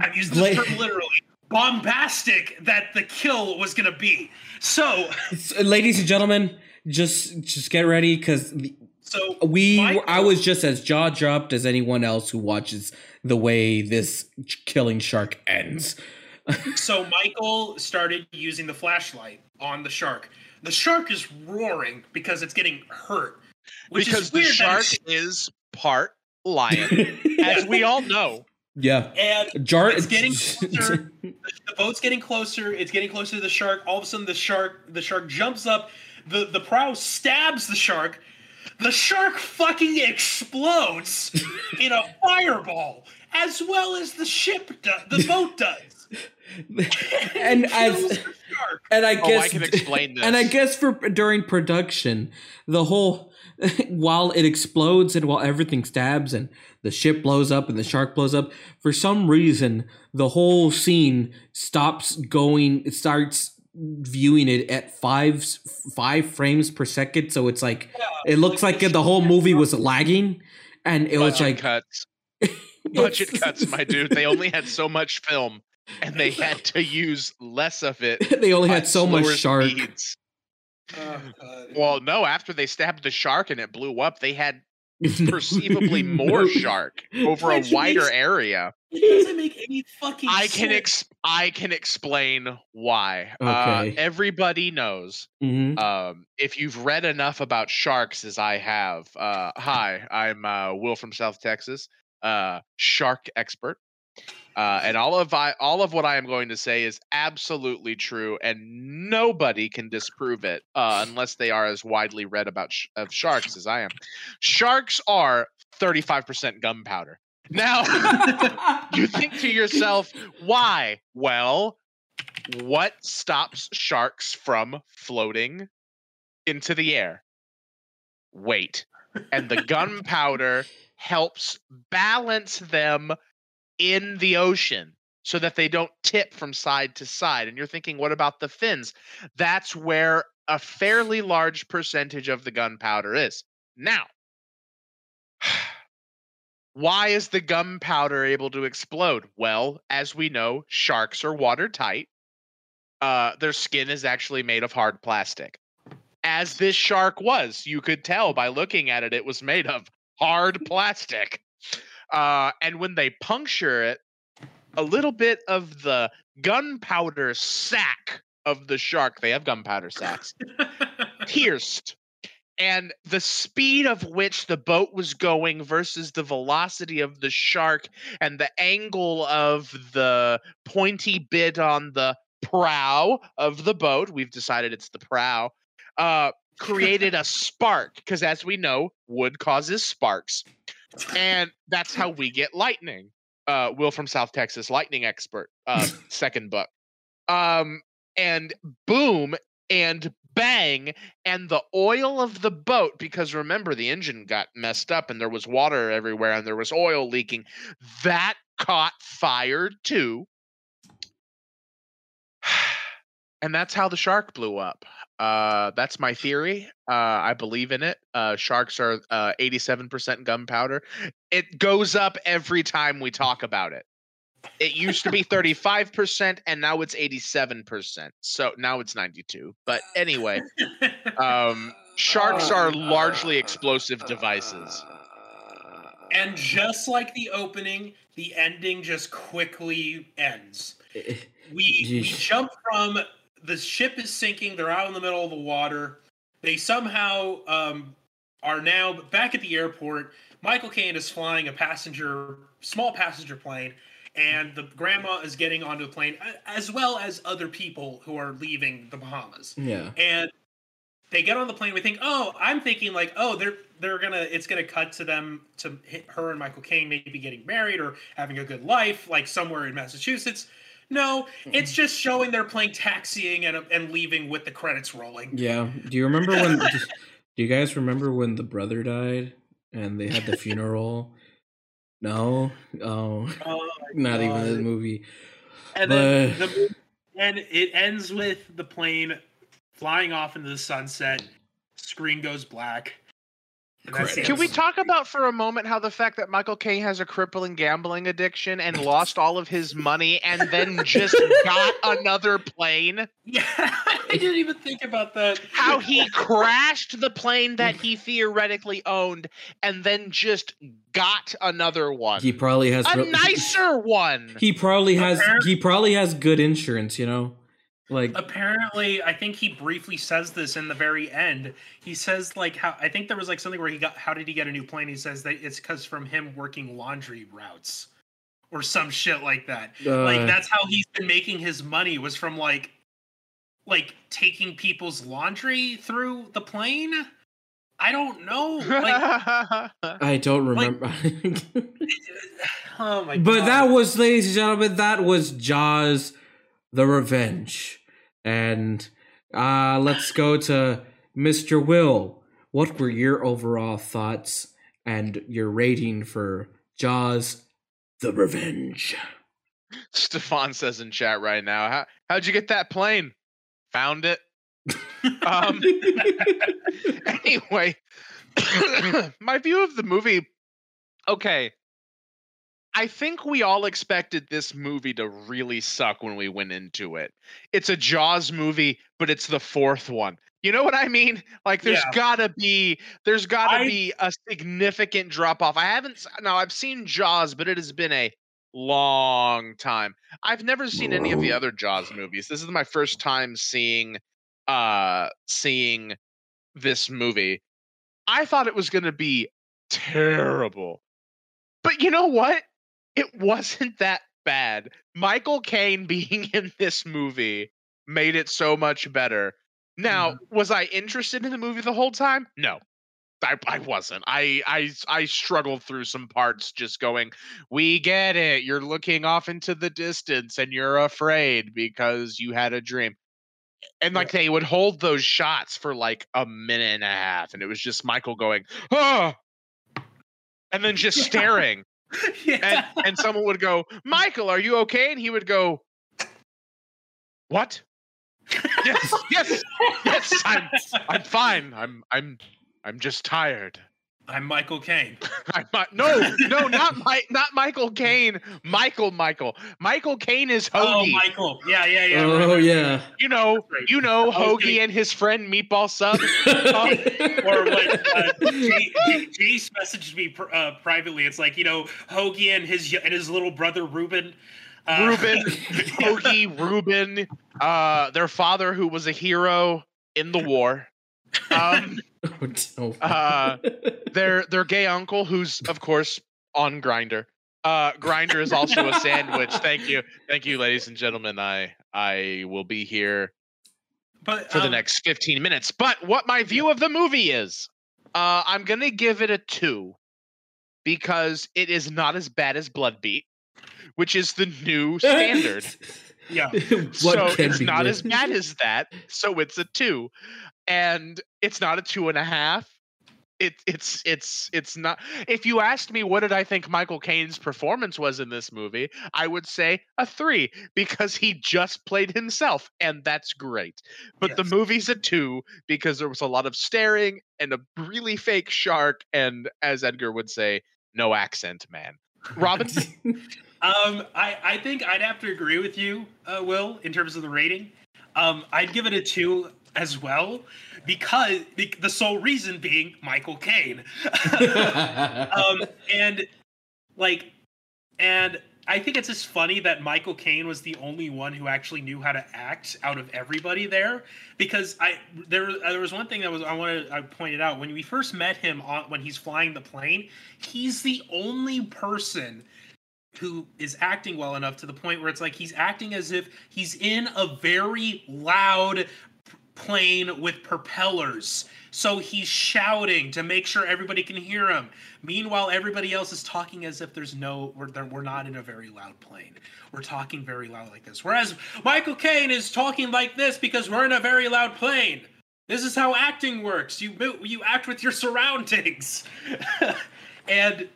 I use this Bla- term literally bombastic that the kill was going to be. So, So, uh, ladies and gentlemen, just just get ready because so we Michael- I was just as jaw dropped as anyone else who watches the way this killing shark ends. <laughs> So Michael started using the flashlight on the shark. The shark is roaring because it's getting hurt. Which because is the shark <laughs> is part lion, <laughs> as we all know. Yeah, and jar. it's getting <laughs> closer. the boat's getting closer. It's getting closer to the shark. All of a sudden, the shark the shark jumps up. the The prow stabs the shark. The shark fucking explodes <laughs> in a fireball, as well as the ship does. The boat does. <laughs> and It as kills the shark. and I Oh, guess I can explain this. And I guess for during production, the whole <laughs> while it explodes and while everything stabs and the ship blows up and the shark blows up, for some reason the whole scene stops going. It starts viewing it at five five frames per second, so it's like it looks like the whole movie was lagging, and it was Budget like cuts. <laughs> Budget cuts, my dude. They only had so much film, and they had <laughs> to use less of it. they only had so much shark. speeds. Oh, <laughs> Well, no. After they stabbed the shark and it blew up, they had perceivably <laughs> more shark over a wider makes- area. It doesn't make any fucking I can ex- I can explain why. Uh, everybody knows. Mhm. Um, if you've read enough about sharks as I have, uh, hi, I'm uh, Will from South Texas, uh, shark expert. Uh, and all of I, all of what I am going to say is absolutely true, and nobody can disprove it uh, unless they are as widely read about sh- of sharks as I am. Sharks are 35% gunpowder. Now, <laughs> you think to yourself, why? Well, what stops sharks from floating into the air? Weight. And the <laughs> gunpowder helps balance them in the ocean so that they don't tip from side to side. And you're thinking, what about the fins? That's where a fairly large percentage of the gunpowder is. Now, <sighs> why is the gunpowder able to explode? Well, as we know, sharks are watertight. Uh, their skin is actually made of hard plastic. As this shark was, you could tell by looking at it, it was made of hard plastic. Uh, and when they puncture it, a little bit of the gunpowder sack of the shark, they have gunpowder sacks, pierced. And the speed of which the boat was going versus the velocity of the shark and the angle of the pointy bit on the prow of the boat, we've decided it's the prow, uh, created a spark. Because as we know, wood causes sparks. And that's how we get lightning. Uh, Will from South Texas, lightning expert, uh, <laughs> second book. Um, and boom, and bang and the oil of the boat because remember the engine got messed up and there was water everywhere and there was oil leaking that caught fire too and that's how the shark blew up uh that's my theory uh i believe in it uh sharks are uh 87% gunpowder it goes up every time we talk about it it used to be 35% and now it's 87%. So now it's 92. But anyway, um sharks are largely explosive devices. and just like the opening, the ending just quickly ends. We we jump from the ship is sinking. They're out in the middle of the water. They somehow um, are now back at the airport. Michael Caine is flying a passenger, small passenger plane, and the grandma is getting onto the plane, as well as other people who are leaving the Bahamas. Yeah. And they get on the plane. We think, oh, I'm thinking like, oh, they're they're gonna, it's gonna cut to them to hit her and Michael Caine maybe getting married or having a good life, like somewhere in Massachusetts. No, it's mm-hmm. just showing they're playing taxiing and and leaving with the credits rolling. Yeah. Do you remember when? <laughs> do you guys remember when the brother died and they had the <laughs> funeral? No. Oh, Oh <laughs> not even this movie. And then the movie, and it ends with the plane flying off into the sunset. Screen goes black. And that's the Can we talk about for a moment how the fact that Michael Caine has a crippling gambling addiction and <laughs> lost all of his money and then just <laughs> got another plane? Yeah, <laughs> I didn't even think about that. How he crashed the plane that he theoretically owned and then just got another one. He probably has a real- nicer one. He probably has. He probably has good insurance. You know, like apparently i think he briefly says this in the very end. He says like how i think there was like something where he got how did he get a new plane? He says that it's because from him working laundry routes or some shit like that. Like uh, that's how he's been making his money was from like like taking people's laundry through the plane? I don't know. Like <laughs> I don't remember. <laughs> oh my but god. that was, ladies and gentlemen, that was Jaws: The Revenge, and uh let's go to Mr. Will. what were your overall thoughts and your rating for Jaws: The Revenge? Stefan says in chat right now, How, how'd you get that plane? Found it. Um, <laughs> <laughs> anyway, <coughs> my view of the movie. Okay, I think we all expected this movie to really suck when we went into it. It's a Jaws movie, but it's the fourth one. You know what I mean? Like there's Yeah. gotta be there's gotta I- be a significant drop off. I haven't now I've seen Jaws, but it has been a long time. I've never seen any of the other Jaws movies. This is my first time seeing uh seeing this movie. I thought it was going to be terrible. But you know what? It wasn't that bad. Michael Caine being <laughs> in this movie made it so much better. Now, mm-hmm. was I interested in the movie the whole time? No. I, I wasn't. I, I I struggled through some parts just going, we get it. You're looking off into the distance and you're afraid because you had a dream. And like they would hold those shots for like a minute and a half, and it was just Michael going, oh, and then just <laughs> staring. <laughs> yeah. And and someone would go, Michael, are you okay? And he would go, What? Yes, yes, yes, I'm I'm fine. I'm I'm I'm just tired. I'm Michael Caine. <laughs> No, no, not Mike, not Michael Caine. Michael, Michael, Michael Caine is Hoagie. Oh, Michael. Yeah, yeah, yeah. oh right, right. yeah. you know, you know, I Hoagie gonna- and his friend Meatball Sub. <laughs> <laughs> Or what uh, J- J- Jace messaged me pr- uh, privately. It's like you know Hoagie and his and his little brother Ruben. Uh, Ruben, Hoagie, Ruben, uh, their father who was a hero in the war. Um, <laughs> Oh, no. Uh, <laughs> their their gay uncle, who's of course on Grindr. Uh, Grinder is also a sandwich. Thank you, thank you, ladies and gentlemen. I I will be here but for the um, next fifteen minutes. But what my view of the movie is, uh, I'm gonna give it a two because it is not as bad as Bloodbeat, which is the new <laughs> standard. Yeah. So it's not worse? as bad as that. So it's a two, and it's not a two and a half. It, it's it's it's not. If you asked me what did I think Michael Caine's performance was in this movie, I would say a three because he just played himself, and that's great. But the movie's a two because there was a lot of staring and a really fake shark, and as Edgar would say, no accent, man. Robin, <laughs> Um, I, I think I'd have to agree with you, uh, Will, in terms of the rating. Um, I'd give it a two as well, because the sole reason being Michael Caine. <laughs> um, and like, and I think it's just funny that Michael Caine was the only one who actually knew how to act out of everybody there. Because I there uh, there was one thing that was I wanted I pointed out when we first met him on when he's flying the plane, he's the only person who is acting well enough to the point where it's like he's acting as if he's in a very loud plane with propellers. So he's shouting to make sure everybody can hear him. Meanwhile, everybody else is talking as if there's no, we're, there- we're not in a very loud plane. We're talking very loud like this. Whereas Michael Caine is talking like this because we're in a very loud plane. This is how acting works. You you act with your surroundings, <laughs> and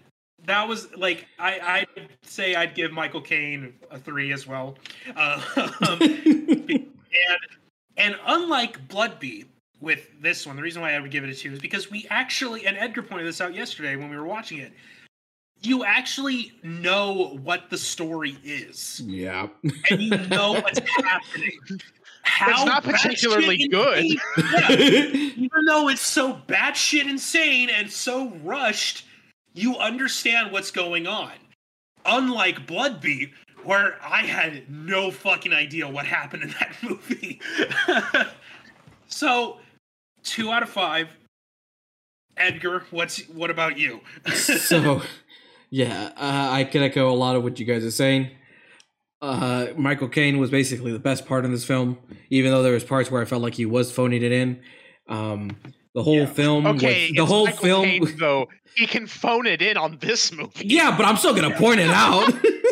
that was like I I'd say I'd give Michael Caine a three as well. Uh, <laughs> <laughs> and and unlike Bloodbeat with this one, the reason why I would give it a two is because we actually and Edgar pointed this out yesterday when we were watching it. You actually know what the story is, yeah. and you know what's happening. How it's not particularly good. insane- Yeah, <laughs> even though it's so batshit insane and so rushed, you understand what's going on. Unlike Bloodbeat, where I had no fucking idea what happened in that movie. <laughs> so, two out of five. Edgar, what's what about you? <laughs> so yeah uh, i can echo a lot of what you guys are saying uh, michael caine was basically the best part in this film even though there was parts where i felt like he was phoning it in um, the whole Yeah. film Okay, was, the whole Michael film Caine, though he can phone it in on this movie. yeah but i'm still gonna point it out <laughs>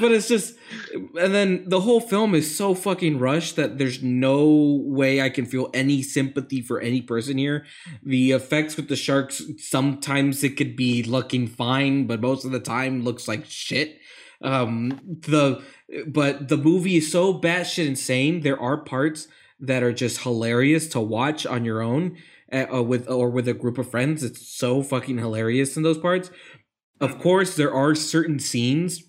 but it's just and then the whole film is so fucking rushed that there's no way I can feel any sympathy for any person here. The effects with the sharks sometimes it could be looking fine, but most of the time looks like shit. Um, the but the movie is so batshit insane. There are parts that are just hilarious to watch on your own uh, with or with a group of friends. It's so fucking hilarious in those parts. Of course, there are certain scenes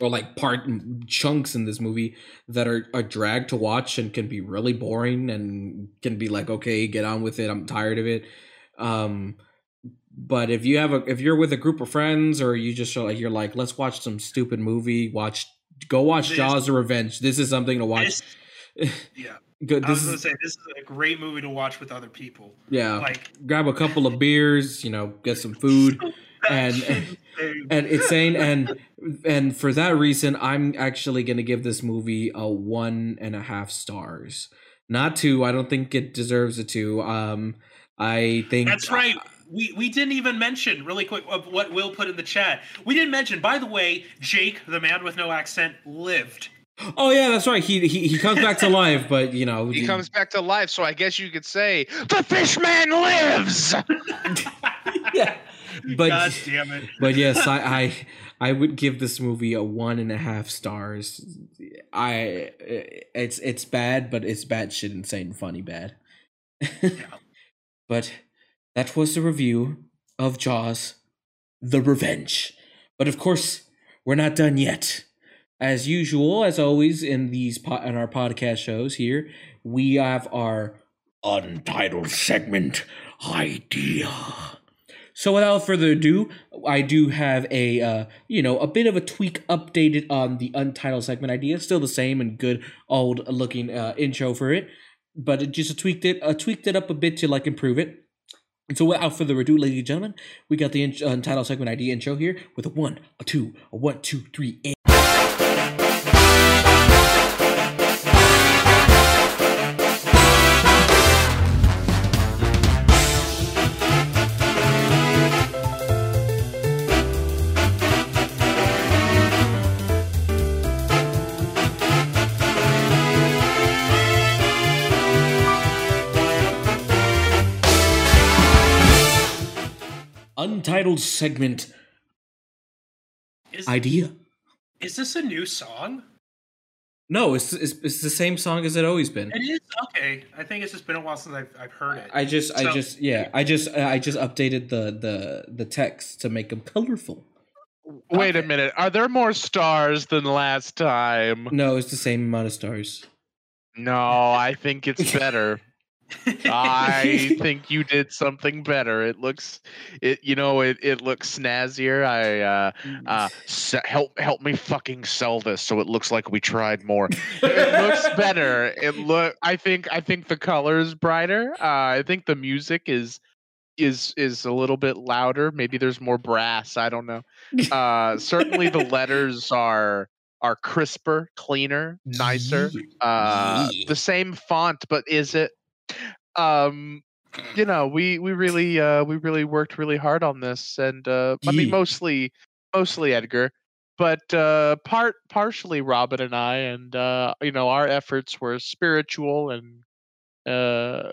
or like part chunks in this movie that are a drag to watch and can be really boring and can be like okay get on with it i'm tired of it um but if you have a if you're with a group of friends or you just show, like you're like let's watch some stupid movie watch go watch This- jaws of revenge this is something to watch This, <laughs> yeah, Good. I was This gonna is say this is a great movie to watch with other people. yeah. Like Grab a couple of beers, you know, get some food, <laughs> and and it's saying and and for that reason, I'm actually gonna give this movie a one and a half stars, not two. I don't think it deserves a two. Um, I think That's right. We we didn't even mention really quick of what Will put in the chat. We didn't mention, by the way, Jake, the man with no accent, lived. Oh yeah, that's right. He he, he comes back to life, but you know He comes back to life, so I guess you could say the fish man lives. <laughs> yeah. <laughs> But God damn it! <laughs> but yes, I, I <laughs> I would give this movie a one and a half stars. I it's it's bad, but it's bad shit insane funny bad. But that was the review of Jaws: The Revenge. But of course, we're not done yet. As usual, as always in these po- in our podcast shows here, we have our untitled segment idea. So without further ado, I do have a uh, you know a bit of a tweak updated on the untitled segment idea. Still the same and good old looking uh, intro for it, but it just tweaked it uh, tweaked it up a bit to like improve it. And so without further ado, ladies and gentlemen, we got the in- untitled segment idea intro here with a one, a two, a one, two, three, and. Untitled segment Is, idea. is this a new song? No, it's, it's it's the same song as it always been. It is okay. I think it's just been a while since I've, I've heard it. I just I just yeah I just I just updated the the the text to make them colorful. Wait a minute. Are there more stars than last time? No, it's the same amount of stars. No, I think it's <laughs> better. I <laughs> think you did something better. It looks, it you know, it, it looks snazzier. I uh, uh, se- help help me fucking sell this so it looks like we tried more. <laughs> it looks better. It look. I think I think the colors brighter. Uh, I think the music is is is a little bit louder. Maybe there's more brass. I don't know. <laughs> Uh, certainly the letters are are crisper, cleaner, nicer uh the same font but is it um you know we we really uh we really worked really hard on this and uh i mean mostly mostly edgar but uh part partially robin and i and uh you know our efforts were spiritual and uh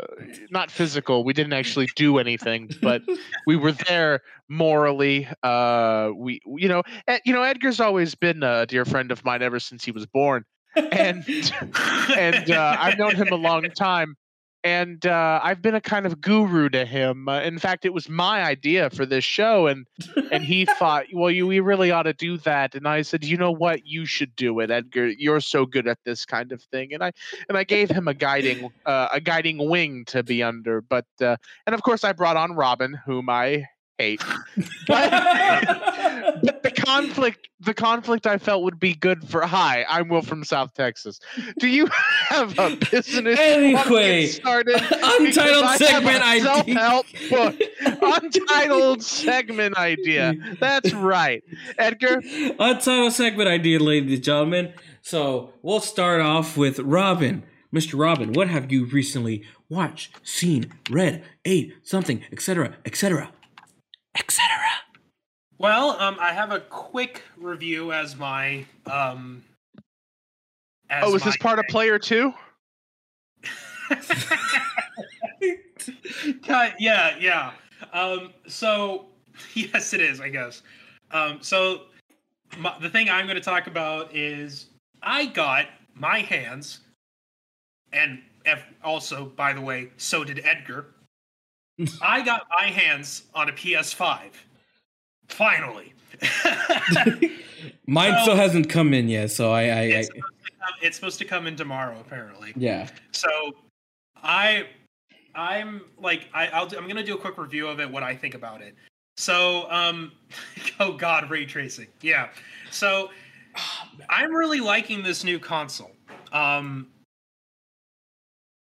not physical we didn't actually do anything but we were there morally uh we you know Ed, you know edgar's always been a dear friend of mine ever since he was born and <laughs> and uh, I've known him a long time, and uh, I've been a kind of guru to him. Uh, in fact, it was my idea for this show, and and he <laughs> thought, well, you we really ought to do that. And I said, you know what, you should do it, Edgar. You're so good at this kind of thing. And I and I gave him a guiding uh, a guiding wing to be under. But uh, and of course, I brought on Robin, whom I hate. But, <laughs> <laughs> conflict the conflict I felt would be good for hi, I'm Will from South Texas. Do you <laughs> have a business you wanna get Anyway, started? <laughs> Untitled I segment idea. self-help book. <laughs> Untitled segment idea. That's right. Edgar, Untitled segment idea, ladies and gentlemen. So we'll start off with Robin. Mr. Robin, what have you recently watched, seen, read, ate, something, etc., etc., etc.? Well, um, I have a quick review as my um, as Oh, is this my part of player two? <laughs> Cut. Yeah, yeah. Um, so <laughs> yes, it is. I guess. Um, so my, the thing I'm going to talk about is I got my hands, and F- also, by the way, so did Edgar. <laughs> I got my hands on a PS5. Finally. <laughs> Mine So- still hasn't come in yet, so I, I, I it's, supposed to come, it's supposed to come in tomorrow, apparently. yeah. So I I'm like I, I'll I'm gonna do a quick review of it, what I think about it. So um <laughs> oh god, ray tracing. Yeah. So I'm really liking this new console. Um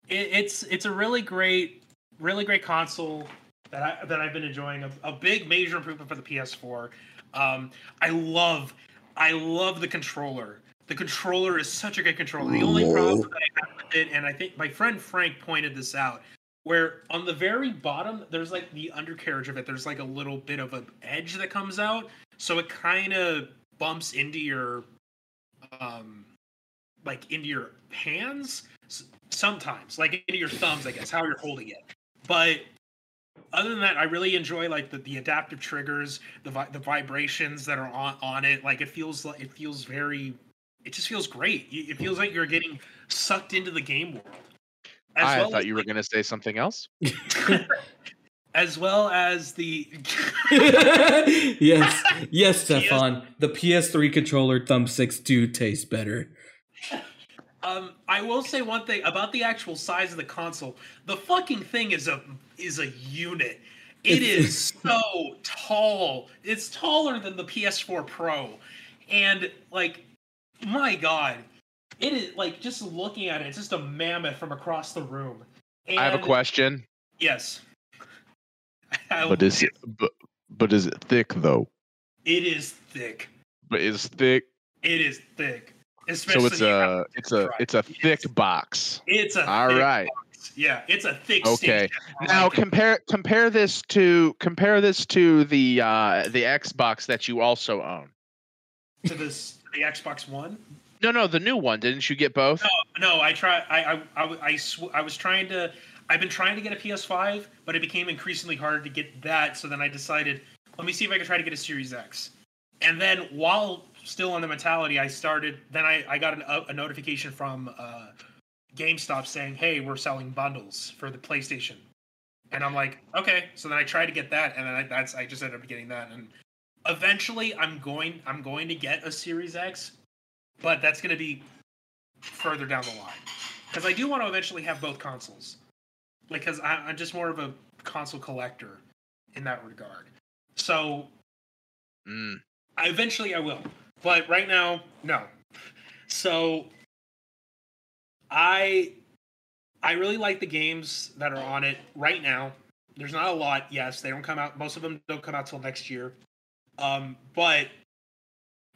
it, it's it's a really great really great console that I that I've been enjoying. A, a big major improvement for the PS4. Um I love I love the controller. The controller is such a good controller. The only problem that I have with it, and I think my friend Frank pointed this out, where on the very bottom there's like the undercarriage of it. There's like a little bit of an edge that comes out, so it kind of bumps into your, um, like into your hands sometimes, like into your thumbs, I guess, how you're holding it. But other than that, I really enjoy like the, the adaptive triggers, the vi- the vibrations that are on on it. Like it feels like it feels very, it just feels great. It feels like you're getting sucked into the game world. As I well thought as, you were like, going to say something else. <laughs> as well as the <laughs> yes, yes, <laughs> Stefan. The PS3 controller thumbsticks do taste better. Um I will say one thing about the actual size of the console. The fucking thing is a is a unit. It's- so tall. It's taller than the PS4 Pro. And like my god, it is like just looking at it, it's just a mammoth from across the room. And I have a question. Yes. <laughs> But is it but, but is it thick though? it is thick. But is thick. It is thick. So it's a it's a it's a thick box. it's a All thick right. box. Yeah, it's a thick Okay. Now like it. compare compare this to compare this to the uh the Xbox that you also own. to this the Xbox One. No, no, the new one. Didn't you get both? No, I try. I I I, I, sw- I was trying to. I've been trying to get a PS5, but it became increasingly harder to get that. So then I decided, let me see if I can try to get a Series X. And then while still on the mentality, I started. Then I I got an, a, a notification from uh, GameStop saying, "Hey, we're selling bundles for the PlayStation." And I'm like, okay. So then I tried to get that, and then I, that's I just ended up getting that. And eventually, I'm going I'm going to get a Series X, but that's going to be further down the line because I do want to eventually have both consoles. Because I, I'm just more of a console collector in that regard. So Mm. I, eventually I will, but right now, no. So I I really like the games that are on it right now. There's not a lot, yes. They don't come out. Most of them don't come out till next year. Um, but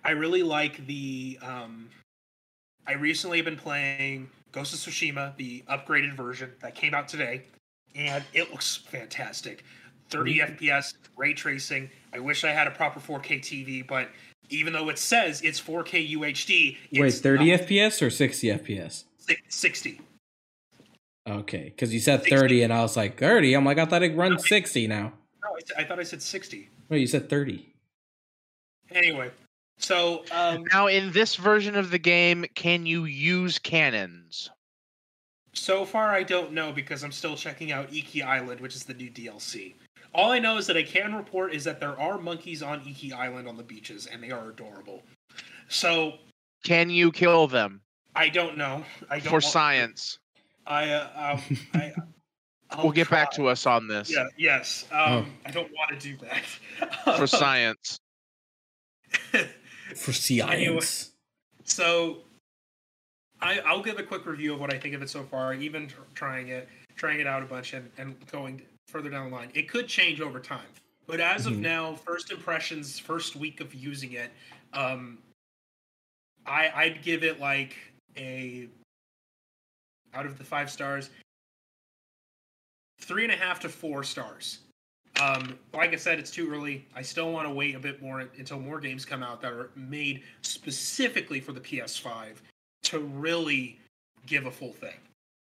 I really like the. Um, I recently have been playing Ghost of Tsushima, the upgraded version that came out today, and it looks fantastic. 30 FPS, ray tracing. I wish I had a proper 4K TV, but even though it says it's 4K UHD, Wait, it's 30 not FPS or 60 FPS? 60. Okay, because you said 30 and I was like, 30? I'm like, I thought it runs 60 now. No, I, s- I thought I said 60. Wait, you said 30. Anyway, so um, Now, in this version of the game, can you use cannons? so far I don't know because I'm still checking out Iki Island, which is the new DLC. All I know is that I can report is that there are monkeys on Iki Island on the beaches, and they are adorable. So Can you kill them I don't know. I don't for want- science? I, uh, um, I <laughs> I'll we'll get back to us on this Yeah. Yes. Um, I don't want to do that for <laughs> science. For science. So, I, I'll give a quick review of what I think of it so far. Even tr- trying it, trying it out a bunch, and, and going further down the line. It could change over time, but as of Mhm. now, first impressions, first week of using it, um, I I'd give it like a out of the five stars, three and a half to four stars. Um, like I said, it's too early. I still want to wait a bit more until more games come out that are made specifically for the PS5. to really give a full thing.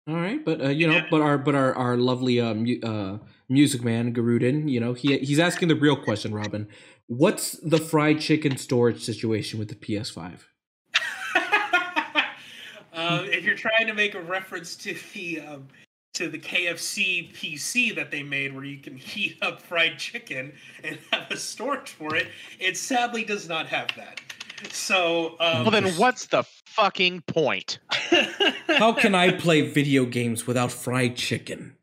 All right, but uh, you know, Yeah. but our but our our lovely uh, mu- uh, music man Garruden, you know, he he's asking the real question, Robin. What's the fried chicken storage situation with the PS5? <laughs> um, if you're trying to make a reference to the um, to the KFC PC that they made, where you can <laughs> heat up fried chicken and have a storage for it, it sadly does not have that. So, um, Well, then what's the fucking point? <laughs> How can I play video games without fried chicken?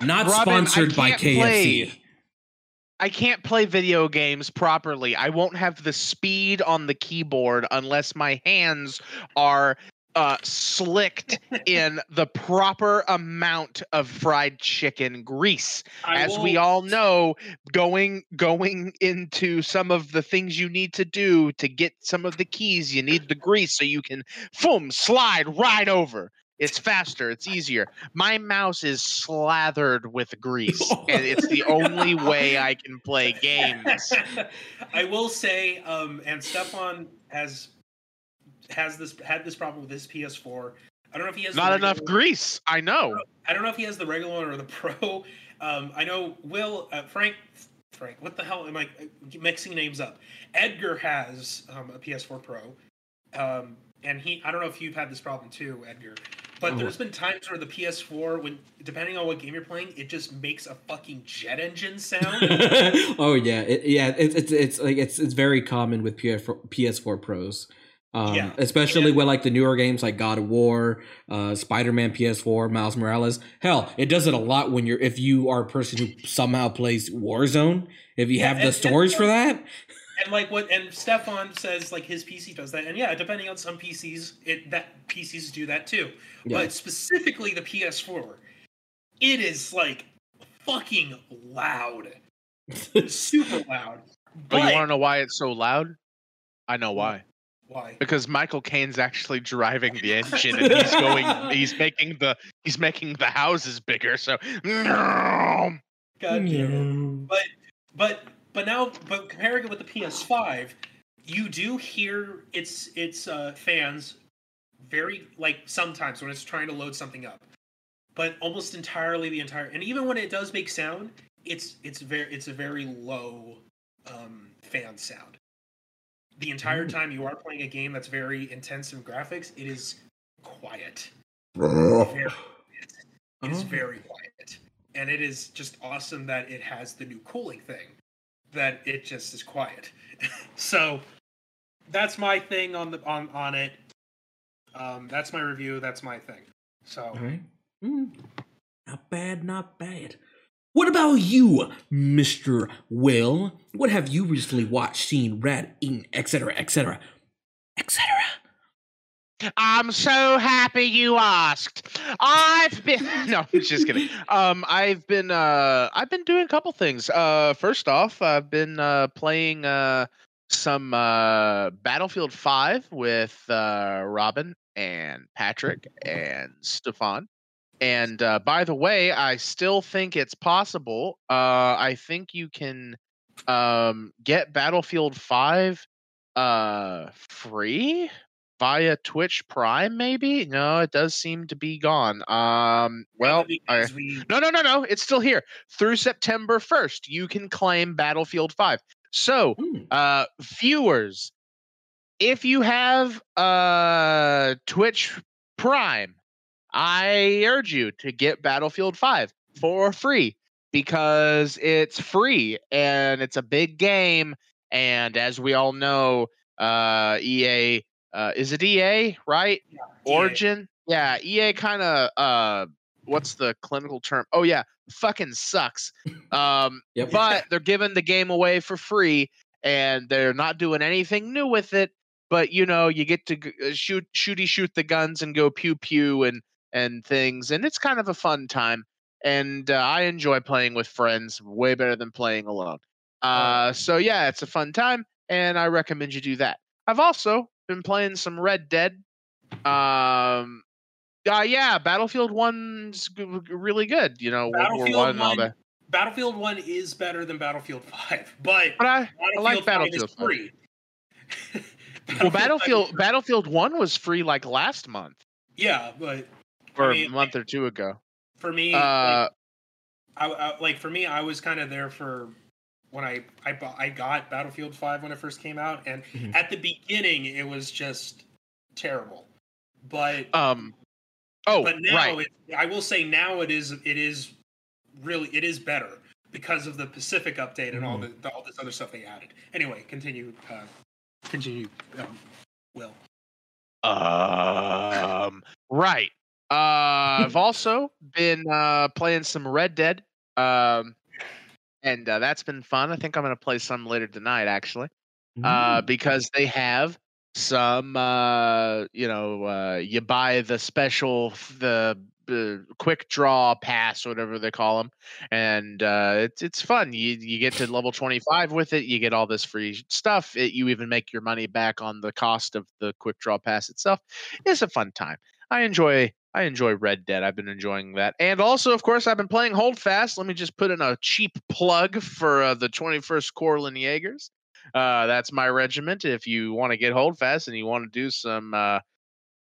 Not Robin, sponsored by KFC. play. I can't play video games properly. I won't have the speed on the keyboard unless my hands are uh, slicked in the proper amount of fried chicken grease. I As we all know, going going into some of the things you need to do to get some of the keys, you need the grease so you can boom slide right over. It's faster, it's easier. My mouse is slathered with grease, <laughs> and it's the only way I can play games. <laughs> I will say, um, and Stefan has has this had this problem with his PS4. I don't know if he has Not enough regular- grease. I know. I don't know if he has the regular one or the <laughs> pro. Um, I know Will uh, Frank. Frank, what the hell am I uh, mixing names up? Edgar has um, a PS4 Pro, um, and he. I don't know if you've had this problem too, Edgar. But Oh. there's been times where the PS4, when depending on what game you're playing, it just makes a fucking jet engine sound. <laughs> oh yeah, it, yeah. It's it's it's like it's it's very common with PS4, PS4 Pros. Um, Yeah. especially Yeah. with like the newer games like God of War, uh, Spider-Man PS4, Miles Morales. Hell, it does it a lot when you're if you are a person who somehow plays Warzone. If you Yeah, have the and- and- storage for that, and like what and Stefan says like his PC does that. And yeah, depending on some PCs, it that PCs do that too. Yeah. But specifically the PS4, it is like fucking loud. <laughs> Super loud. But But you want to know why it's so loud? I know why. Why? Because Michael Caine's actually driving the engine, and he's going. <laughs> He's making the. He's making the houses bigger. So. God damn it. But but but now but comparing it with the PS5, you do hear its its uh, fans very like sometimes when it's trying to load something up, but almost entirely the entire and even when it does make sound, it's it's very it's a very low um, fan sound. The entire Mm. time you are playing a game that's very intense in graphics, it is quiet. Very it is Oh. very quiet. And it is just awesome that it has the new cooling thing. That it just is quiet. <laughs> so that's my thing on the on on it. Um that's my review, that's my thing. So All right. Mm. Not bad, not bad. What about you, Mr. Will? What have you recently watched, seen, read, eaten, etc., etc., etc.? I'm so happy you asked. I've been <laughs> no, just kidding. Um, I've been uh, I've been doing a couple things. Uh, first off, I've been uh playing uh some uh Battlefield Five with uh Robin and Patrick and Stefan. And uh, by the way, I still think it's possible. Uh, I think you can um get Battlefield Five uh free via Twitch Prime, maybe? No, it does seem to be gone. Um, well, I, we no, no, no, no, it's still here through September first. You can claim Battlefield Five. So, Mm. uh, viewers, if you have uh Twitch Prime, I urge you to get Battlefield Five for free because it's free and it's a big game. And as we all know, uh, EA uh, is it EA right? EA. Origin, yeah. EA kind of uh, what's the clinical term? Oh yeah, fucking sucks. <laughs> Um, Yep. but they're giving the game away for free, and they're not doing anything new with it. But you know, you get to uh, shoot, shooty, shoot the guns and go pew pew and and things, and it's kind of a fun time. And uh, I enjoy playing with friends way better than playing alone. Uh, so yeah, it's a fun time, and I recommend you do that. I've also been playing some Red Dead. Um, uh, yeah, Battlefield One's g- really good. You know, World War Battlefield One all 1 that. Battlefield 1 is better than Battlefield 5, <laughs> but But I, I Battlefield like 5 Battlefield. is free. <laughs> Well, Battlefield Battlefield One was free like last month Yeah, but or mean, a month or two ago. for me, Uh, like, I, I like for me, I was kind of there for when I I bought, I got Battlefield Five when it first came out, and Mhm. at the beginning it was just terrible. But um. Oh, but now right. it, I will say now it is it is really it is better because of the Pacific update and all the, the all this other stuff they added. Anyway, continue. Uh, continue. Um, Will. Um, right. Uh, I've <laughs> also been uh, playing some Red Dead, um, and uh, that's been fun. I think I'm going to play some later tonight, actually, uh, because they have some. Uh, you know, uh, you buy the special, the uh, quick draw pass, whatever they call them, and uh, it's it's fun. You you get to level 25 with it. You get all this free stuff. It, you even make your money back on the cost of the quick draw pass itself. It's a fun time. I enjoy I enjoy Red Dead. I've been enjoying that, and also, of course, I've been playing Hold Fast. Let me just put in a cheap plug for uh, the 21st Corlin Jaegers. Uh, that's my regiment. If you want to get Hold Fast and you want to do some uh,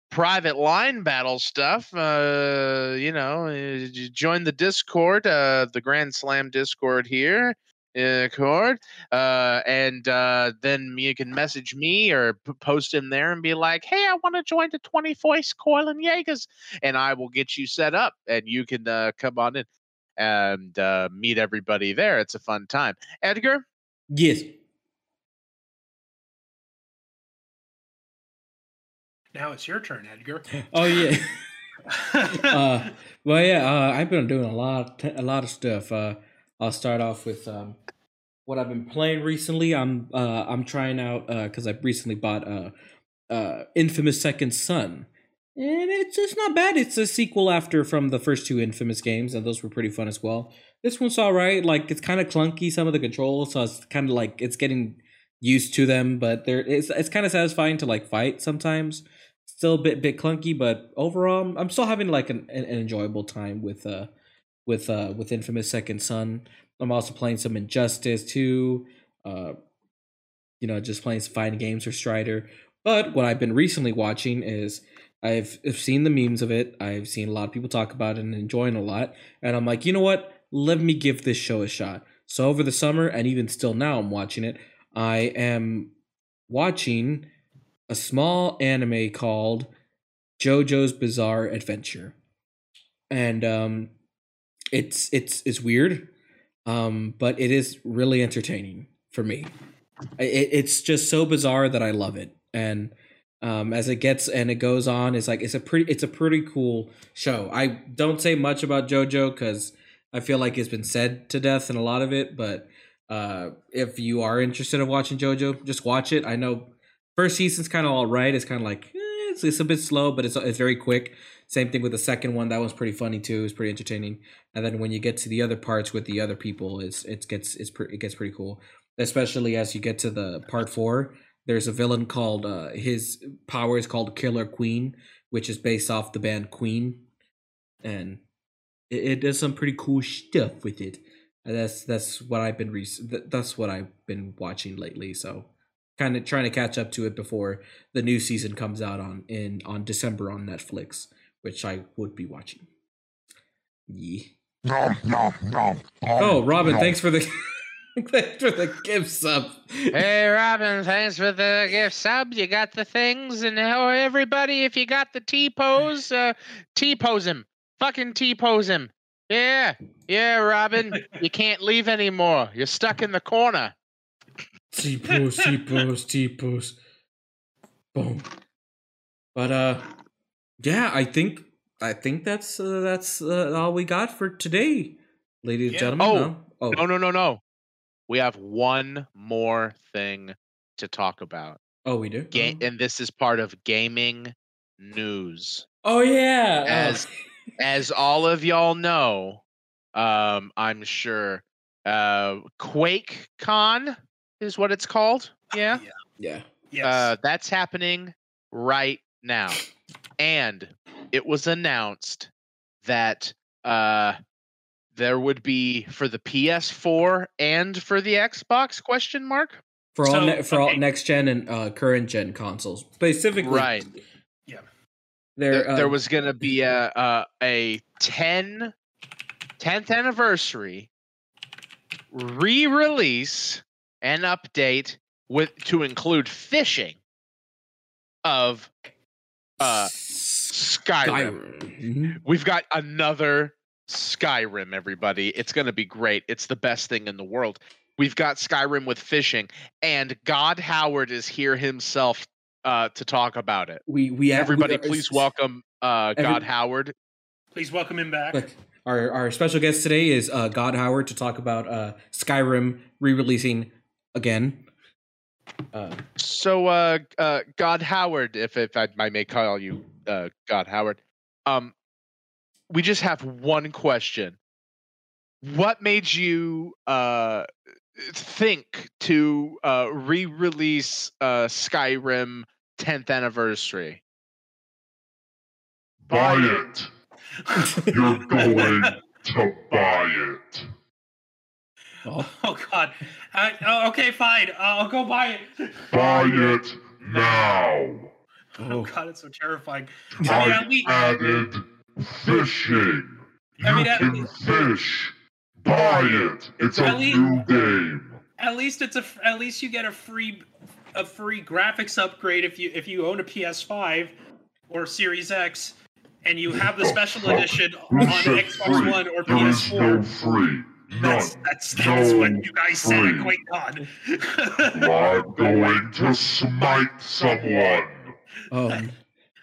private line battle stuff, uh, you know, uh, join the Discord, uh, the Grand Slam Discord here. Uh, Cord, uh, and uh, then you can message me or p- post in there and be like, "Hey, I want to join the 20 voice Coil and Jaegers," and I will get you set up, and you can uh, come on in and uh, meet everybody there. It's a fun time. Edgar, yes. Now it's your turn, Edgar. <laughs> Oh yeah. <laughs> <laughs> uh, well, yeah. Uh, I've been doing a lot, a lot of stuff. Uh, I'll start off with um, what I've been playing recently. I'm, uh, I'm trying out because I recently bought uh, uh, Infamous Second Son, and it's it's not bad. It's a sequel after from the first two Infamous games, and those were pretty fun as well. This one's all right. Like it's kind of clunky some of the controls, so it's kind of like it's getting used to them, but there it's it's kind of satisfying to like fight sometimes still a bit bit clunky, but overall, I'm still having like an, an enjoyable time with uh with uh with Infamous Second Son. I'm also playing some Injustice too. Uh, you know, just playing some fine games for Strider. But what I've been recently watching is I've, seen the memes of it. I've seen a lot of people talk about it and enjoying a lot. And I'm like, you know what? Let me give this show a shot. So over the summer and even still now, I'm watching it. I am watching a small anime called JoJo's Bizarre Adventure, and um, it's it's it's weird, um, but it is really entertaining for me. It, it's just so bizarre that I love it, and um, as it gets and it goes on, it's like it's a pretty it's a pretty cool show. I don't say much about JoJo because I feel like it's been said to death in a lot of it, but uh, if you are interested in watching JoJo, just watch it. I know first season's kind of all right. It's kind of like it's, it's a bit slow, but it's it's very quick. Same thing with the second one. That one's pretty funny too. It's pretty entertaining. And then when you get to the other parts with the other people, it's it gets it's pre- it gets pretty cool. Especially as you get to the part four. There's a villain called uh, his power is called Killer Queen, which is based off the band Queen, and it, it does some pretty cool stuff with it. And that's that's what I've been re- that's what I've been watching lately. So kind of trying to catch up to it before the new season comes out on in on December on Netflix, which I would be watching. Yeah. Oh, Robin, thanks for the <laughs> thanks for the gift sub. Hey, Robin, thanks for the gift sub. You got the things, and oh, everybody, if you got the T pose, uh, T pose him. Fucking T pose him. Yeah, yeah, Robin. <laughs> you can't leave anymore. You're stuck in the corner. T pose, T pose, T pose. Boom. But uh, yeah, I think I think that's uh, that's uh, all we got for today, ladies and gentlemen. Oh, no? oh, No, no, no, no. We have one more thing to talk about. oh, we do. Ga- and this is part of gaming news. Oh yeah. As- <laughs> As all of y'all know, um, I'm sure, uh, Quake Con is what it's called. Yeah. yeah. Yes. Uh, that's happening right now. And it was announced that uh, there would be for the PS4 and for the Xbox question mark for all So, ne- for all next gen and uh, current gen consoles specifically. Right. Yeah. There, There, uh, there was going to be a, a a 10 10th anniversary re-release and update with to include fishing of uh Skyrim. Mhm. We've got another Skyrim, everybody. It's going to be great. It's the best thing in the world. We've got Skyrim with fishing, and God Howard is here himself uh, to talk about it. We we Everybody, we, please welcome uh, every- God Howard. Please welcome him back. Look, our our special guest today is uh, God Howard to talk about uh, Skyrim re-releasing again. Uh, So, uh, uh, God Howard, if if I, I may call you uh, God Howard, um, we just have one question. What made you uh, think to uh, re-release uh, Skyrim 10th anniversary? Buy it. <laughs> You're going to buy it. Oh, <laughs> Oh God. Uh, oh, okay, fine. Uh, I'll go buy it. Buy it now. Oh oh. God, it's so terrifying. I mean, at I've least, added fishing. You I mean, at can fish. Buy it. It's a least- new game. at least it's a. f- At least you get a free, a free graphics upgrade if you if you own a PS5 or Series X, and you have the special edition Who on said Xbox free? One or There is no PS4. free. None. That's that's that's what you guys said at free. QuakeCon. I'm <laughs> going to smite someone. Oh,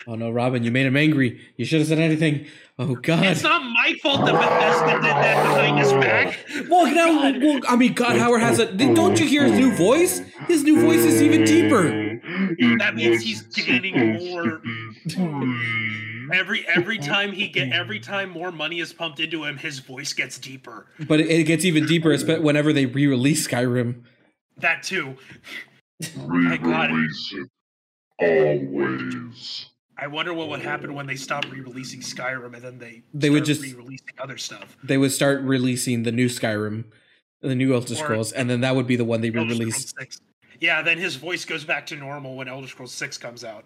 oh no, Robin, you made him angry. You should have said anything. Oh God. it's not my fault that Bethesda did that behind his back. Well, now, well, I mean, God Howard has a. Don't you hear his new voice? His new voice is even deeper. That means he's gaining more- Every every time he get every time more money is pumped into him, his voice gets deeper. But it, it gets even deeper espe- whenever they re-release Skyrim. That too. I got it. Re-release it. Always. I wonder what would happen when they stop re-releasing Skyrim and then they They would just- re-releasing other stuff. They would start releasing the new Skyrim, the new Elder Or- Scrolls, and then that would be the one they Elder Scrolls re-released. 6. Yeah, then his voice goes back to normal when Elder Scrolls Six comes out.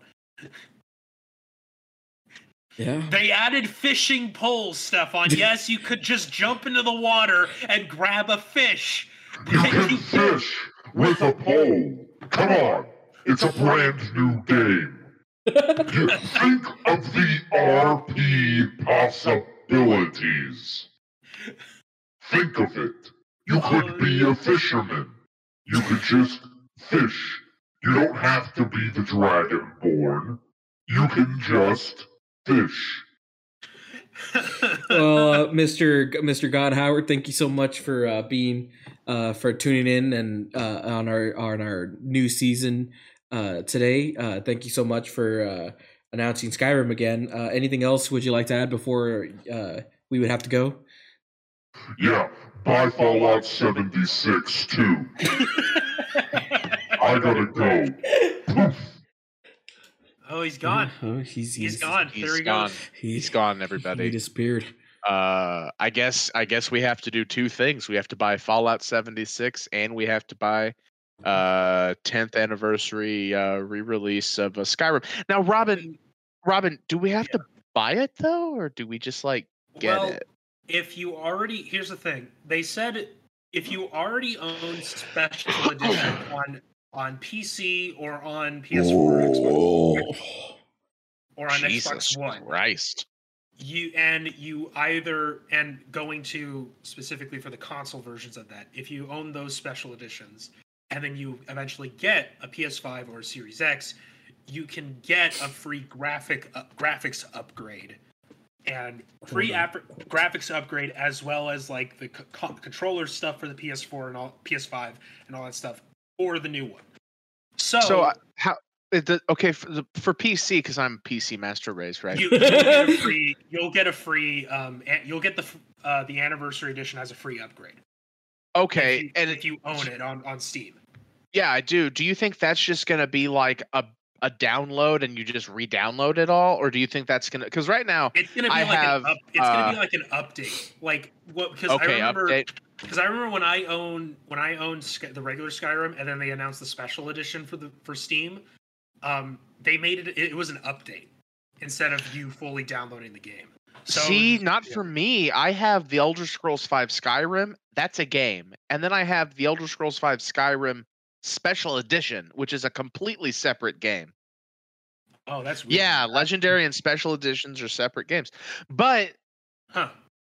Yeah. They added fishing poles, Stefan. <laughs> Yes, you could just jump into the water and grab a fish. You can fish with a pole. Come on. It's a brand new game. You <laughs> think of the RP possibilities. Think of it. You could be a fisherman. You could just fish. You don't have to be the dragonborn. You can just fish. <laughs> well, uh, Mr. G- Mr. God Howard, thank you so much for uh, being uh, for tuning in and uh, on our on our new season uh, today. Uh, thank you so much for uh, announcing Skyrim again. Uh, anything else would you like to add before uh, we would have to go? Yeah, buy Fallout 76 too. <laughs> I gotta go. Poof. oh, he's gone. Oh, he's, He's gone. He's there he gone. goes. He's gone, Everybody. He disappeared. Uh, I guess I guess we have to do two things. We have to buy Fallout 76, and we have to buy uh 10th anniversary uh re-release of uh, Skyrim. Now, Robin, Robin, do we have to buy it though, or do we just like get well, it? if you already here's the thing they said if you already own special <coughs> edition on on pc or on ps4 or xbox or on Jesus xbox one. Christ! you and you either and going to specifically for the console versions of that if you own those special editions and then you eventually get a ps5 or a series x you can get a free graphic uh, graphics upgrade and free app- graphics upgrade as well as like the co- controller stuff for the ps4 and all ps5 and all that stuff or the new one so, So uh, how? The, okay, for, the, for PC because I'm PC Master Race, right? you, you'll get a free you'll get a free um you'll get the uh the anniversary edition as a free upgrade okay, if you, and if you own it on on steam Yeah, I do. Do you think that's just gonna be like a a download and you just re-download it all, or do you think that's gonna? Because right now, it's gonna be I like have, an up, it's gonna uh, be like an update like what because okay, i remember because I remember when I own when I owned the regular Skyrim, and then they announced the special edition for the for Steam. Um, they made it. It was an update instead of you fully downloading the game. So, See, not yeah. for me. I have the Elder Scrolls V Skyrim. That's a game, and then I have the Elder Scrolls V Skyrim Special Edition, which is a completely separate game. Oh, that's weird. Yeah, legendary and special editions are separate games. But Huh.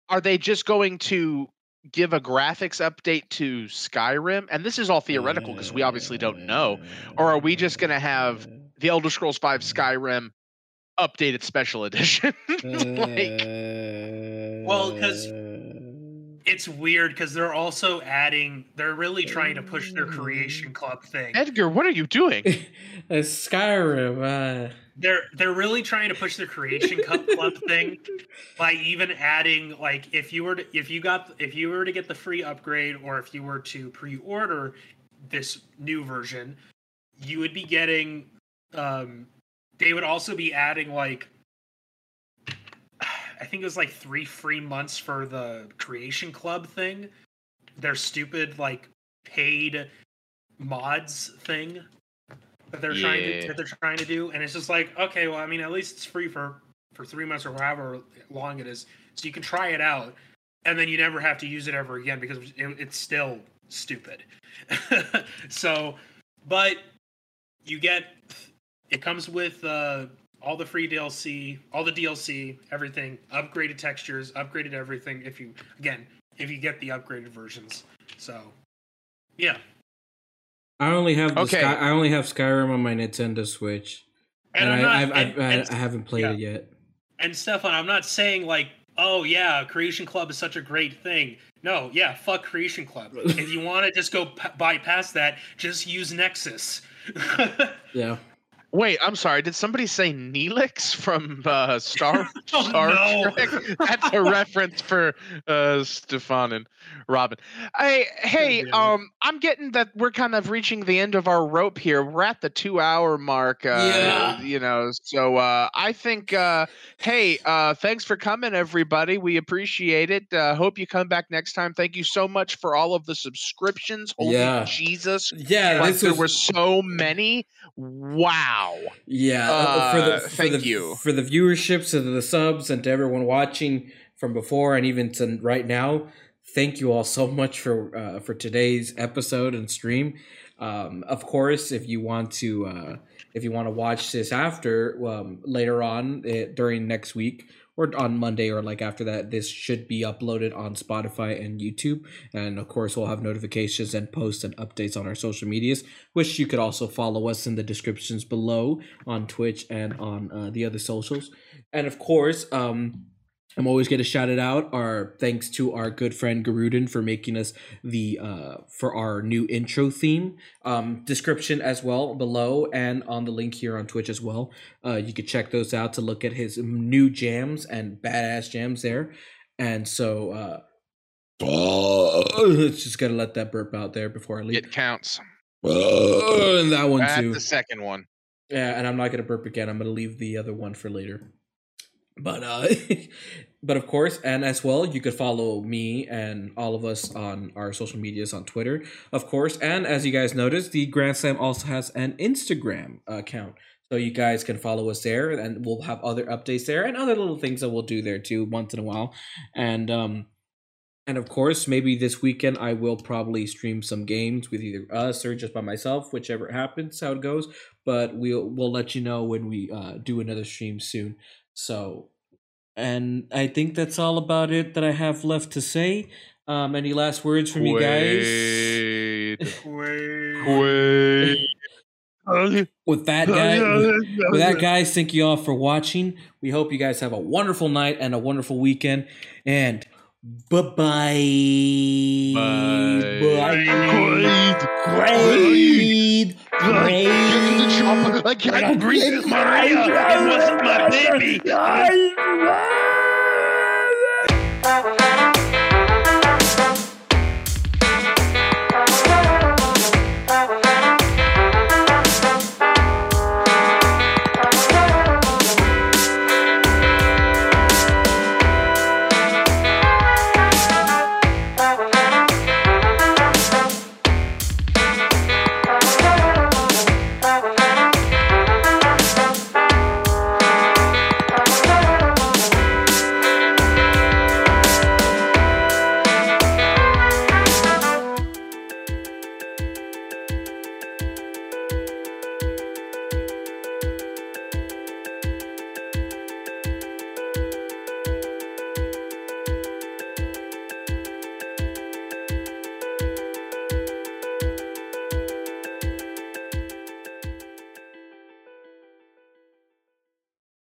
are they just going to give a graphics update to Skyrim? And this is all theoretical because we obviously don't know. Or are we just gonna have The Elder Scrolls V Skyrim updated special <laughs> edition. <laughs> like Well, 'cause It's weird because they're also adding. They're really trying to push their creation club thing. Edgar, what are you doing? <laughs> Uh, Skyrim. Uh, They're they're really trying to push their creation Cup club thing by even adding like if you were to if you got if you were to get the free upgrade or if you were to pre-order this new version, you would be getting. Um, they would also be adding like I think it was like three free months for the creation club thing. Their stupid like paid mods thing that they're trying to that they're trying to do, and it's just like okay, well, I mean, at least it's free for for three months or however long it is, so you can try it out, and then you never have to use it ever again because it, it's still stupid. <laughs> so, but you get it comes with uh, all the free DLC, all the DLC, everything, upgraded textures, upgraded everything. If you again, if you get the upgraded versions, so yeah. I only have the Okay. Sky, I only have Skyrim on my Nintendo Switch, and, I'm I, not- I've, I've, and- I, and- I haven't played yeah. it yet. And Stefan, I'm not saying like, oh yeah, Creation Club is such a great thing. No, yeah, fuck Creation Club. <laughs> if you want to just go p- bypass that, just use Nexus. <laughs> Yeah. Wait, I'm sorry. Did somebody say Neelix from uh, Star <laughs> Oh, Star no. Trek? That's a reference for uh, Stefan and Robin. Hey, hey, um, I'm getting that we're kind of reaching the end of our rope here. We're at the two-hour mark. Uh, Yeah. You know, so uh, I think, uh, hey, uh, thanks for coming, everybody. We appreciate it. Uh, hope you come back next time. Thank you so much for all of the subscriptions. Holy Yeah. Jesus! Yeah, Like this there was, were so many. Wow. Yeah. uh, for Uh, the for thank the, you. for the viewerships and the subs and to everyone watching from before and even to right now. Thank you all so much for uh, for today's episode and stream. Um, of course, if you want to uh, if you want to watch this after um, later on uh, during next week or on Monday or like after that, this should be uploaded on Spotify and YouTube. And of course, we'll have notifications and posts and updates on our social medias, which you could also follow us in the descriptions below on Twitch and on uh, the other socials. And of course, um, I'm always going to shout it out. Our thanks to our good friend Garruden for making us the uh, for our new intro theme. Um, description as well below and on the link here on Twitch as well. Uh, you could check those out to look at his new jams and badass jams there. And so, uh, it's <laughs> just gotta let that burp out there before I leave. It counts. <laughs> and that one That's too. the second one. Yeah, and I'm not gonna burp again. I'm gonna leave the other one for later. But uh <laughs> but of course, and as well, you could follow me and all of us on our social medias on Twitter, of course. And as you guys noticed, the Grand Slam also has an Instagram account. So you guys can follow us there and we'll have other updates there and other little things that we'll do there too once in a while. And um and of course, maybe this weekend I will probably stream some games with either us or just by myself, whichever happens, how it goes but we'll we'll let you know when we uh, do another stream soon. So, and I think that's all about it that I have left to say. Um, any last words from you guys? Wait. Wait. <laughs> With that, guy, <laughs> with that, guys, thank you all for watching. We hope you guys have a wonderful night and a wonderful weekend. And bye bye. Bye. Great. Great. I can't breathe, Maria. It wasn't my baby. Great.